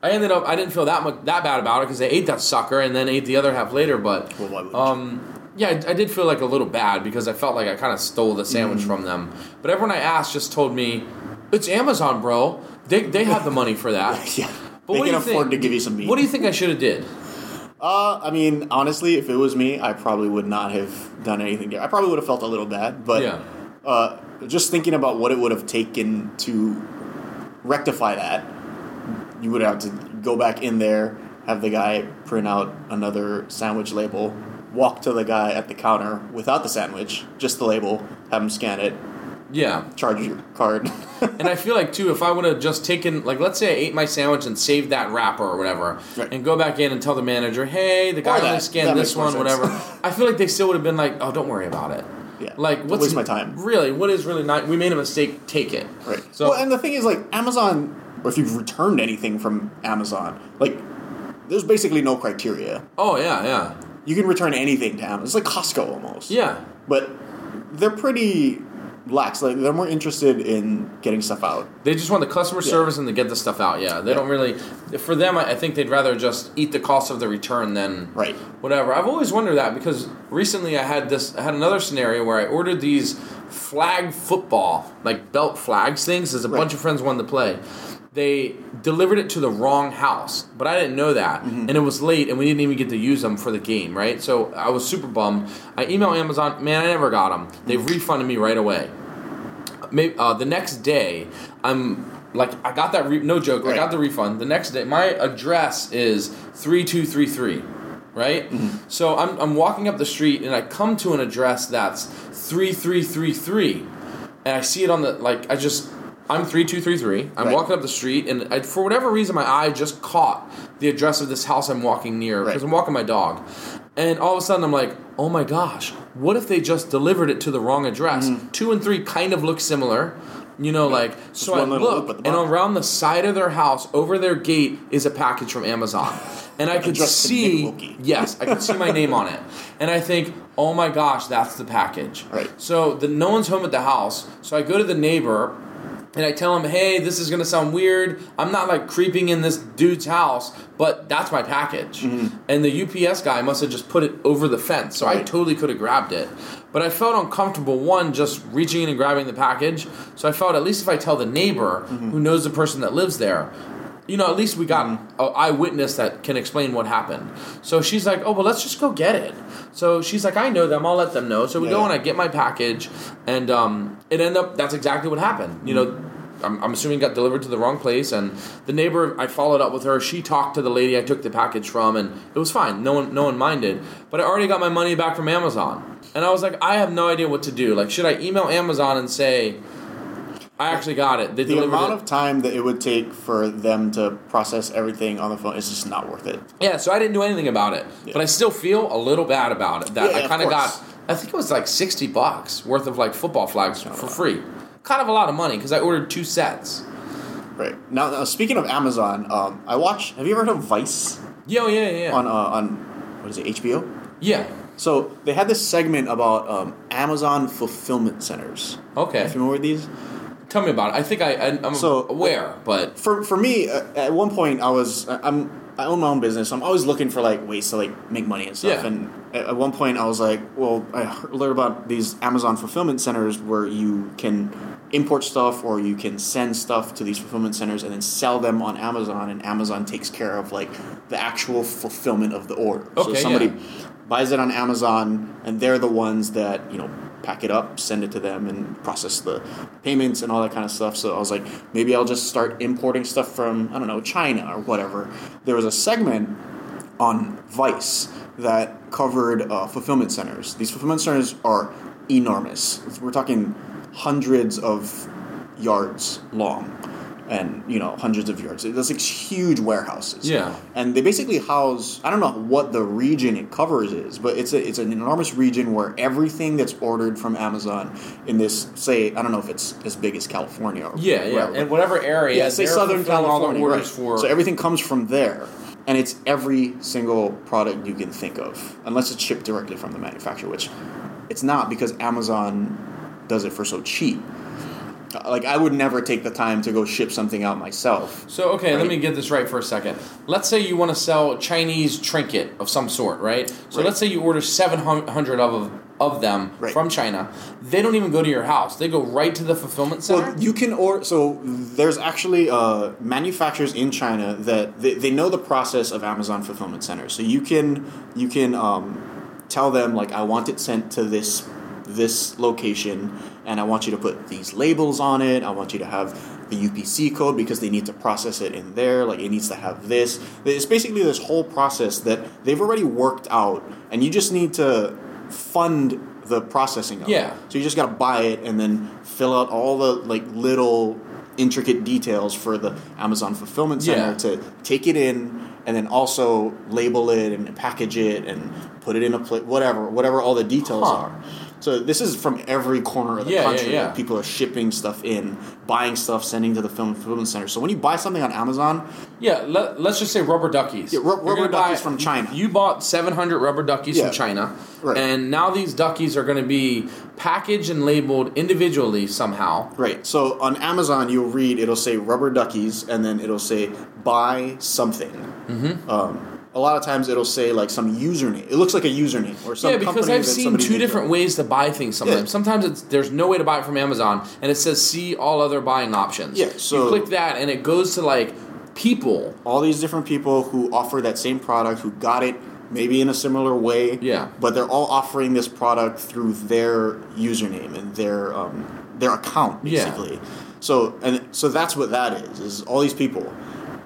I ended up I didn't feel that much that bad about it because I ate that sucker and then ate the other half later. But Well, why would you? um, yeah, I, I did feel like a little bad because I felt like I kind of stole the sandwich Mm. from them. But everyone I asked just told me it's Amazon, bro. They they have the money for that. Yeah. But they can you afford think? to give you some meat. What do you think I should have did? Uh, I mean, honestly, if it was me, I probably would not have done anything. I probably would have felt a little bad, but Yeah. uh, just thinking about what it would have taken to rectify that, you would have to go back in there, have the guy print out another sandwich label, walk to the guy at the counter without the sandwich, just the label, have him scan it, Yeah. charge your card. And I feel like too, if I would have just taken, like, let's say I ate my sandwich and saved that wrapper or whatever, Right. and go back in and tell the manager, hey, the guy only scanned this one, whatever. I feel like they still would have been like, oh, don't worry about it. yeah, Like, what's waste my time. Really, what is really not? We made a mistake. Take it. Right. So well, and the thing is, like Amazon, or if you've returned anything from Amazon, like there's basically no criteria. oh yeah, yeah, You can return anything to Amazon. It's like Costco almost. yeah. But they're pretty lax. Like they're more interested in getting stuff out. They just want the customer Yeah. service and to get the stuff out. Yeah, they Yeah. don't really. For them, I think they'd rather just eat the cost of the return than Right. whatever. I've always wondered that because recently I had this. I had another scenario where I ordered these flag football like belt flags things. As a Right. bunch of friends wanted to play. They delivered it to the wrong house, but I didn't know that, Mm-hmm. and it was late, and we didn't even get to use them for the game, right? So I was super bummed. I emailed Amazon, man, I never got them. They've refunded me right away maybe uh, the next day i'm like i got that re- no joke i got the refund the next day my address is 3233 right so I'm, I'm walking up the street and i come to an address that's 3333 and i see it on the like i just i'm 3233 i'm Right. walking up the street and I, for whatever reason my eye just caught the address of this house i'm walking near because Right. i'm walking my dog. And all of a sudden i'm like oh my gosh what if they just delivered it to the wrong address? Two and three kind of look similar you know like so i look and around the side of their house over their gate is a package from amazon. And i could see yes i could see my name on it. And i think oh my gosh that's the package. Right. so the no one's home at the house so i go to the neighbor and I tell him, hey, this is gonna sound weird. I'm not like creeping in this dude's house, but that's my package. Mm-hmm. And the UPS guy must have just put it over the fence, so I totally could have grabbed it. But I felt uncomfortable, one, just reaching in and grabbing the package. So I felt at least if I tell the neighbor Mm-hmm. who knows the person that lives there, you know, at least we got Mm-hmm. an eyewitness that can explain what happened. So she's like, oh, well, let's just go get it. So she's like, I know them, I'll let them know. So we Yeah, go and I get my package, and um, it ended up, that's exactly what happened. You know, I'm, I'm assuming it got delivered to the wrong place, and the neighbor, I followed up with her. She talked to the lady I took the package from, and it was fine. No one, no one minded. But I already got my money back from Amazon, and I was like, I have no idea what to do. Like, should I email Amazon and say, I actually got it? They The amount it. of time that it would take for them to process everything on the phone is just not worth it. Yeah, so I didn't do anything about it, Yeah. but I still feel a little bad about it. That Yeah, I kind of got. I think it was like sixty bucks worth of like football flags for free. Kind of a lot of money because I ordered two sets. Right now, now speaking of Amazon, um, I watch. Have you ever heard of Vice yeah, yeah, yeah. on uh, on what is it HBO? yeah. So they had this segment about um, Amazon fulfillment centers. Okay. Are you familiar with these? Tell me about it. I think I, I I'm So- aware, but For for me, uh, at one point, I was I'm I own my own business. So I'm always looking for like ways to like make money and stuff. Yeah. And at, at one point, I was like, well, I learned about these Amazon fulfillment centers where you can import stuff or you can send stuff to these fulfillment centers and then sell them on Amazon, and Amazon takes care of like the actual fulfillment of the order. Okay, so somebody yeah. buys it on Amazon, and they're the ones that you know pack it up, send it to them, and process the payments and all that kind of stuff. So I was like, maybe I'll just start importing stuff from I don't know China or whatever. There was a segment on Vice that covered uh, fulfillment centers. These fulfillment centers are enormous. We're talking hundreds of yards long. And you know hundreds of yards. There's like huge warehouses. Yeah. and they basically house. I don't know what the region it covers is, but it's a it's an enormous region where everything that's ordered from Amazon in this say I don't know if it's as big as California. Or yeah, yeah. And whatever area, Yeah, say Southern fulfilling all the California. orders right. for. So everything comes from there, and it's every single product you can think of, unless it's shipped directly from the manufacturer, which it's not because Amazon does it for so cheap. Like I would never take the time to go ship something out myself. So okay, let me get this right for a second. Let's say you want to sell a Chinese trinket of some sort, right? So Right. let's say you order seven hundred of of them Right. from China. They don't even go to your house. They go right to the fulfillment center. Well, you can order. So there's actually uh, manufacturers in China that they, they know the process of Amazon fulfillment center. So you can you can um, tell them like I want it sent to this this location, and I want you to put these labels on it. I want you to have the UPC code because they need to process it in there. Like it needs to have this. It's basically this whole process that they've already worked out, and you just need to fund the processing of Yeah. it. So you just got to buy it and then fill out all the like little intricate details for the Amazon fulfillment center Yeah. to take it in and then also label it and package it and put it in a plate whatever whatever all the details Huh. are. So this is from every corner of the Yeah, yeah, country. yeah. that People are shipping stuff in, buying stuff, sending to the film fulfillment center. So when you buy something on Amazon, yeah, let, let's just say rubber duckies. Yeah, ru- rubber duckies from China. You bought seven hundred rubber duckies Yeah. from China, Right. and now these duckies are going to be packaged and labeled individually somehow. Right. So on Amazon, you'll read it'll say rubber duckies, and then it'll say buy something. Mm-hmm. Um, a lot of times it'll say like some username. It looks like a username or some yeah, because company I've seen two different ways to buy things. Sometimes, Yeah. sometimes it's there's no way to buy it from Amazon, and it says see all other buying options. Yeah, so- you click that, and it goes to like people. All these different people who offer that same product, who got it maybe in a similar way. Yeah. But they're all offering this product through their username and their um, their account basically. Yeah. basically. So and so that's what that is. Is all these people.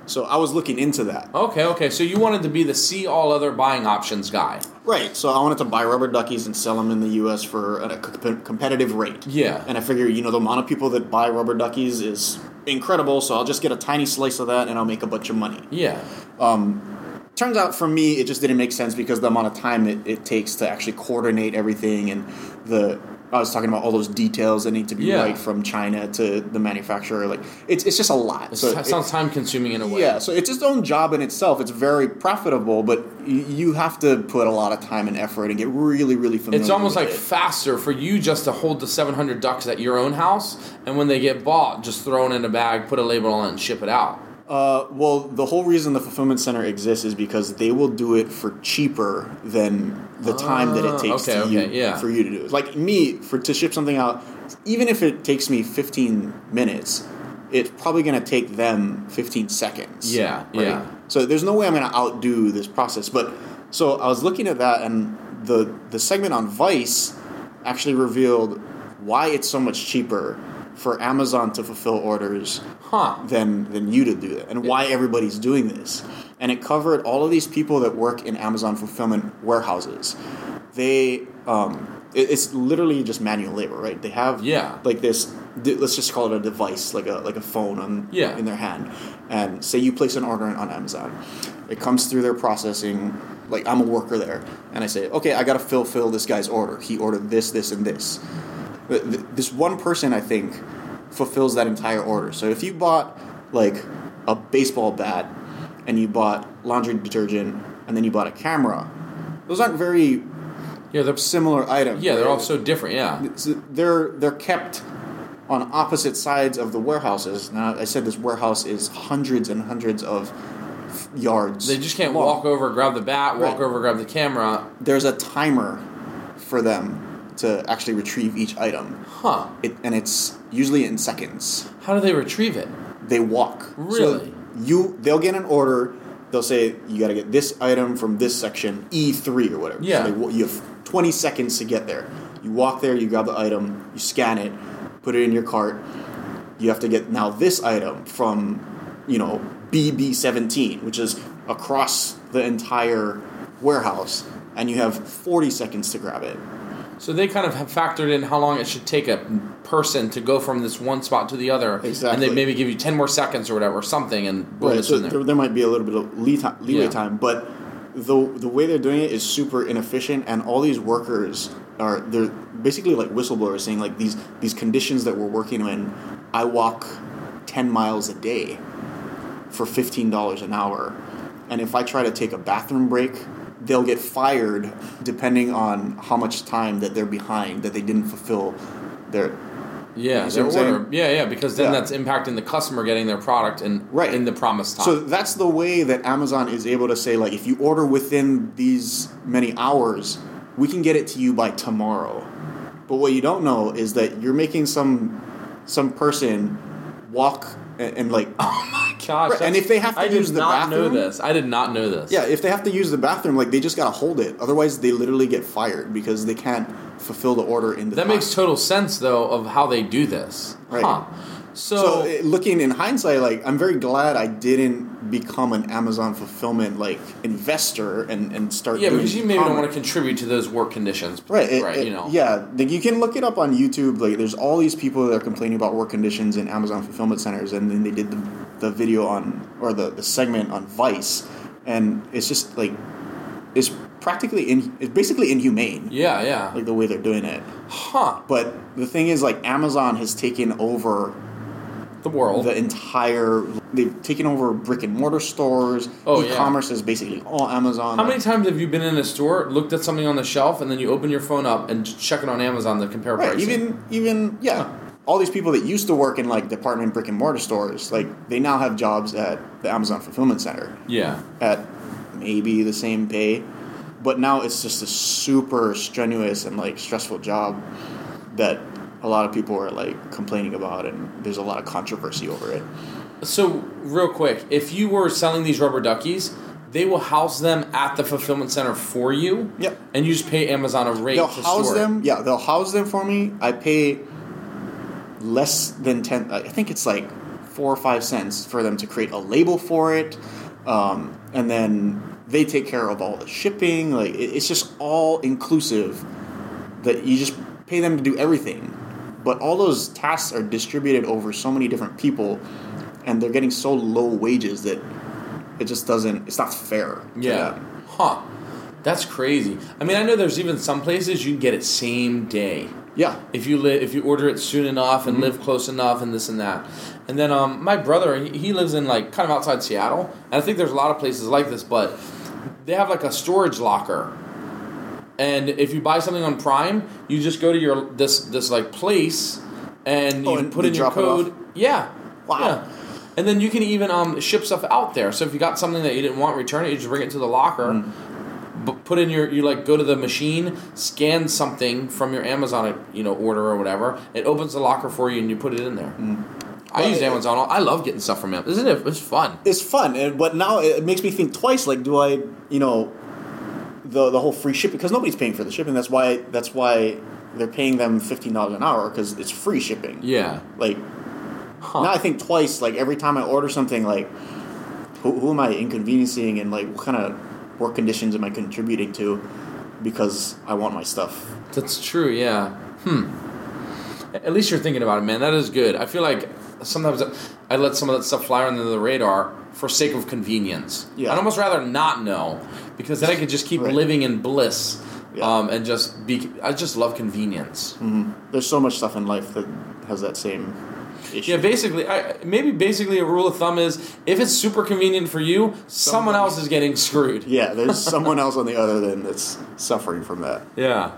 So I was looking into that. Okay, okay. So you wanted to be the see all other buying options guy. Right. So I wanted to buy rubber duckies and sell them in the U.S. for a com- competitive rate. Yeah. And I figure, you know, the amount of people that buy rubber duckies is incredible. So I'll just get a tiny slice of that, and I'll make a bunch of money. Yeah. Um, turns out for me, it just didn't make sense because the amount of time it, it takes to actually coordinate everything and the. I was talking about all those details that need to be Yeah. right from China to the manufacturer. Like it's it's just a lot. It So it- sounds time consuming in a way. Yeah, so it's its own job in itself. It's very profitable, but y- you have to put a lot of time and effort and get really, really familiar. It's almost like it. faster for you just to hold the 700 ducks at your own house, and when they get bought, just throw it in a bag, put a label on it, and ship it out. Uh, well, the whole reason the fulfillment center exists is because they will do it for cheaper than the time that Ah, it takes okay, to okay, you, yeah. for you to do it. Like me, for to ship something out, even if it takes me 15 minutes, it's probably going to take them 15 seconds. Yeah, yeah. So there's no way I'm going to outdo this process. But so I was looking at that, and the the segment on Vice actually revealed why it's so much cheaper for Amazon to fulfill orders Huh. than than you to do it, and why everybody's doing this. And it covered all of these people that work in Amazon fulfillment warehouses. They, um, it- it's literally just manual labor, right? They have Yeah. like this. Let's just call it a device, like a like a phone on Yeah. in their hand, and say you place an order on Amazon. It comes through their processing. Like I'm a worker there, and I say, okay, I got to fulfill this guy's order. He ordered this, this, and this. This one person, I think, fulfills that entire order. So if you bought like a baseball bat, and you bought laundry detergent, and then you bought a camera, those aren't very Yeah, they're similar items. yeah, they're all so different. Yeah. They're they're kept on opposite sides of the warehouses. Now, I said this warehouse is hundreds and hundreds of yards. They just can't long. walk over, grab the bat, walk Right. over, grab the camera. There's a timer for them to actually retrieve each item, Huh. it, and it's usually in seconds. How do they retrieve it? They walk. Really? So you they'll get an order. They'll say you got to get this item from this section E three or whatever. Yeah. So they, you have twenty seconds to get there. You walk there. You grab the item. You scan it. Put it in your cart. You have to get now this item from you know BB seventeen, which is across the entire warehouse, and you have forty seconds to grab it. So they kind of have factored in how long it should take a person to go from this one spot to the other, and they maybe give you ten more seconds or whatever, or something, and boom, Right, it's so in there. there, there might be a little bit of lead time, leeway Yeah. time, but the the way they're doing it is super inefficient, and all these workers are they're basically like whistleblowers saying like these these conditions that we're working in. I walk ten miles a day for fifteen dollars an hour, and if I try to take a bathroom break. They'll get fired depending on how much time that they're behind that they didn't fulfill their Yeah, their what I'm saying? order. Yeah, yeah, because then Yeah. that's impacting the customer getting their product in Right. in the promised time. So that's the way that Amazon is able to say, like, if you order within these many hours, we can get it to you by tomorrow. But what you don't know is that you're making some some person walk and, and like, oh my gosh! Right, and if they have to I use did the not know bathroom- this. I did not know this. yeah, if they have to use the bathroom, like they just gotta hold it. Otherwise, they literally get fired because they can't fulfill the order in the. that time. makes total sense though of how they do this. Right. Huh. So, So, uh, looking in hindsight, like I'm very glad I didn't become an Amazon fulfillment like investor and and start. yeah, doing because you maybe don't want to contribute to those work conditions. Right, it- right. it- you know. Yeah, like you can look it up on YouTube. Like, there's all these people that are complaining about work conditions in Amazon fulfillment centers, and then they did the, the video on or the, the segment on Vice, and it's just like it's practically in it's basically inhumane, Yeah. Yeah. like the way they're doing it. huh. But the thing is, like Amazon has taken over The world. the entire. They've taken over brick and mortar stores. Oh, yeah. e-commerce is basically all Amazon. How many times have you been in a store, looked at something on the shelf, and then you open your phone up and check it on Amazon to compare Right, pricing? even even yeah. All these people that used to work in like department brick and mortar stores, like they now have jobs at the Amazon fulfillment center yeah. at maybe the same pay, but now it's just a super strenuous and like stressful job that a lot of people are like complaining about, and there's a lot of controversy over it. So, real quick, if you were selling these rubber duckies, they will house them at the fulfillment center for you. Yep. And you just pay Amazon a rate They'll to house it. them. Yeah, they'll house them for me. I pay less than ten. I think it's like four or five cents for them to create a label for it, um, and then they take care of all the shipping. Like it's just all inclusive. That you just pay them to do everything, but all those tasks are distributed over so many different people, and they're getting so low wages that it just doesn't. It's not fair. Yeah. them. Huh. That's crazy. I mean, I know there's even some places you can get it same day. Yeah. if you li- if you order it soon enough Mm-hmm. and live close enough and this and that. And then um, my brother, he, he lives in like kind of outside Seattle, and I think there's a lot of places like this, but they have like a storage locker. And if you buy something on Prime, you just go to your this this like place and Oh, you and put in your drop it off? code. Yeah. Wow. Yeah. And then you can even um, ship stuff out there. So if you got something that you didn't want, return it. You just bring it to the locker Mm. b- put in your you like go to the machine scan something from your amazon you know order or whatever it opens the locker for you and you put it in there i Mm. Well, use amazon all- i love getting stuff from amazon isn't it it's fun it's fun, and, but now it makes me think twice. Like, do I, you know, the the whole free shipping because nobody's paying for the shipping. That's why that's why they're paying them fifteen dollars an hour because it's free shipping. yeah Like Huh. now, I think twice. Like every time I order something, like who, who am I inconveniencing, and like what kind of work conditions am I contributing to because I want my stuff. that's true yeah hmm at least you're thinking about it man that is good i feel like sometimes i let some of that stuff fly under the radar for sake of convenience Yeah. i'd almost rather not know because then i could just keep Right. living in bliss Yeah. um, and just be i just love convenience There's so much stuff in life that has that same issue. Yeah, basically, I, maybe basically a rule of thumb is if it's super convenient for you, someone Somebody- else is getting screwed. yeah, there's someone else on the other end that's suffering from that. Yeah.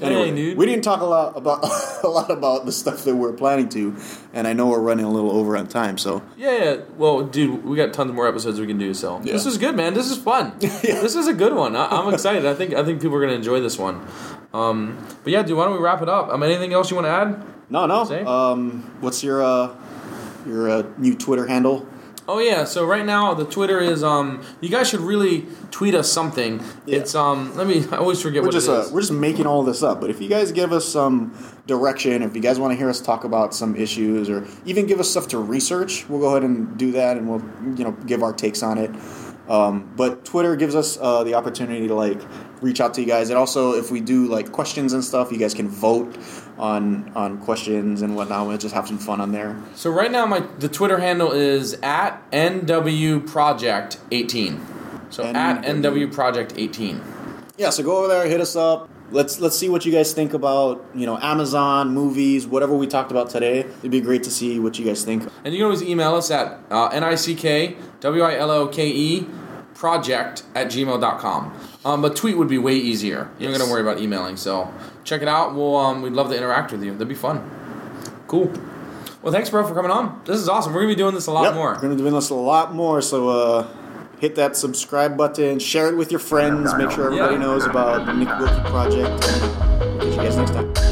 Anyway, hey, dude. we didn't talk a lot about a lot about the stuff that we're planning to, and I know we're running a little over on time. So yeah, yeah. Well, dude, we got tons more episodes we can do. So Yeah. this is good, man. This is fun. This is a good one. I, I'm excited. I think I think people are gonna enjoy this one. Um, but yeah, dude, why don't we wrap it up? Um, anything else you want to add? no, no. Say. Um, what's your uh, your uh, new Twitter handle? Oh yeah, so right now the Twitter is um. You guys should really tweet us something. Yeah. It's um. Let me. I always forget We're what just it uh, we're just making all this up. But if you guys give us some direction, if you guys want to hear us talk about some issues, or even give us stuff to research, we'll go ahead and do that, and we'll you know give our takes on it. Um, but Twitter gives us uh, the opportunity to like reach out to you guys, and also if we do like questions and stuff, you guys can vote on on questions and whatnot. We'll just have some fun on there. So right now, my the Twitter handle is at NW Project 18. So at NW. Project 18. Yeah, so go over there, hit us up. Let's let's see what you guys think about you know Amazon movies, whatever we talked about today. It'd be great to see what you guys think. And you can always email us at uh, N-I-C-K W-I-L-O-K-E project at gmail.com. Um, but tweet would be way easier. You're not going to worry about emailing. So check it out. We'll, um, we'd love to interact with you. That'd be fun. Cool. Well, thanks, bro, for coming on. This is awesome. We're gonna be doing this a lot Yep, more. We're gonna be doing this a lot more. So uh, hit that subscribe button, share it with your friends, make sure everybody Yeah. knows about the Nick Wilkie project. And we'll catch you guys next time.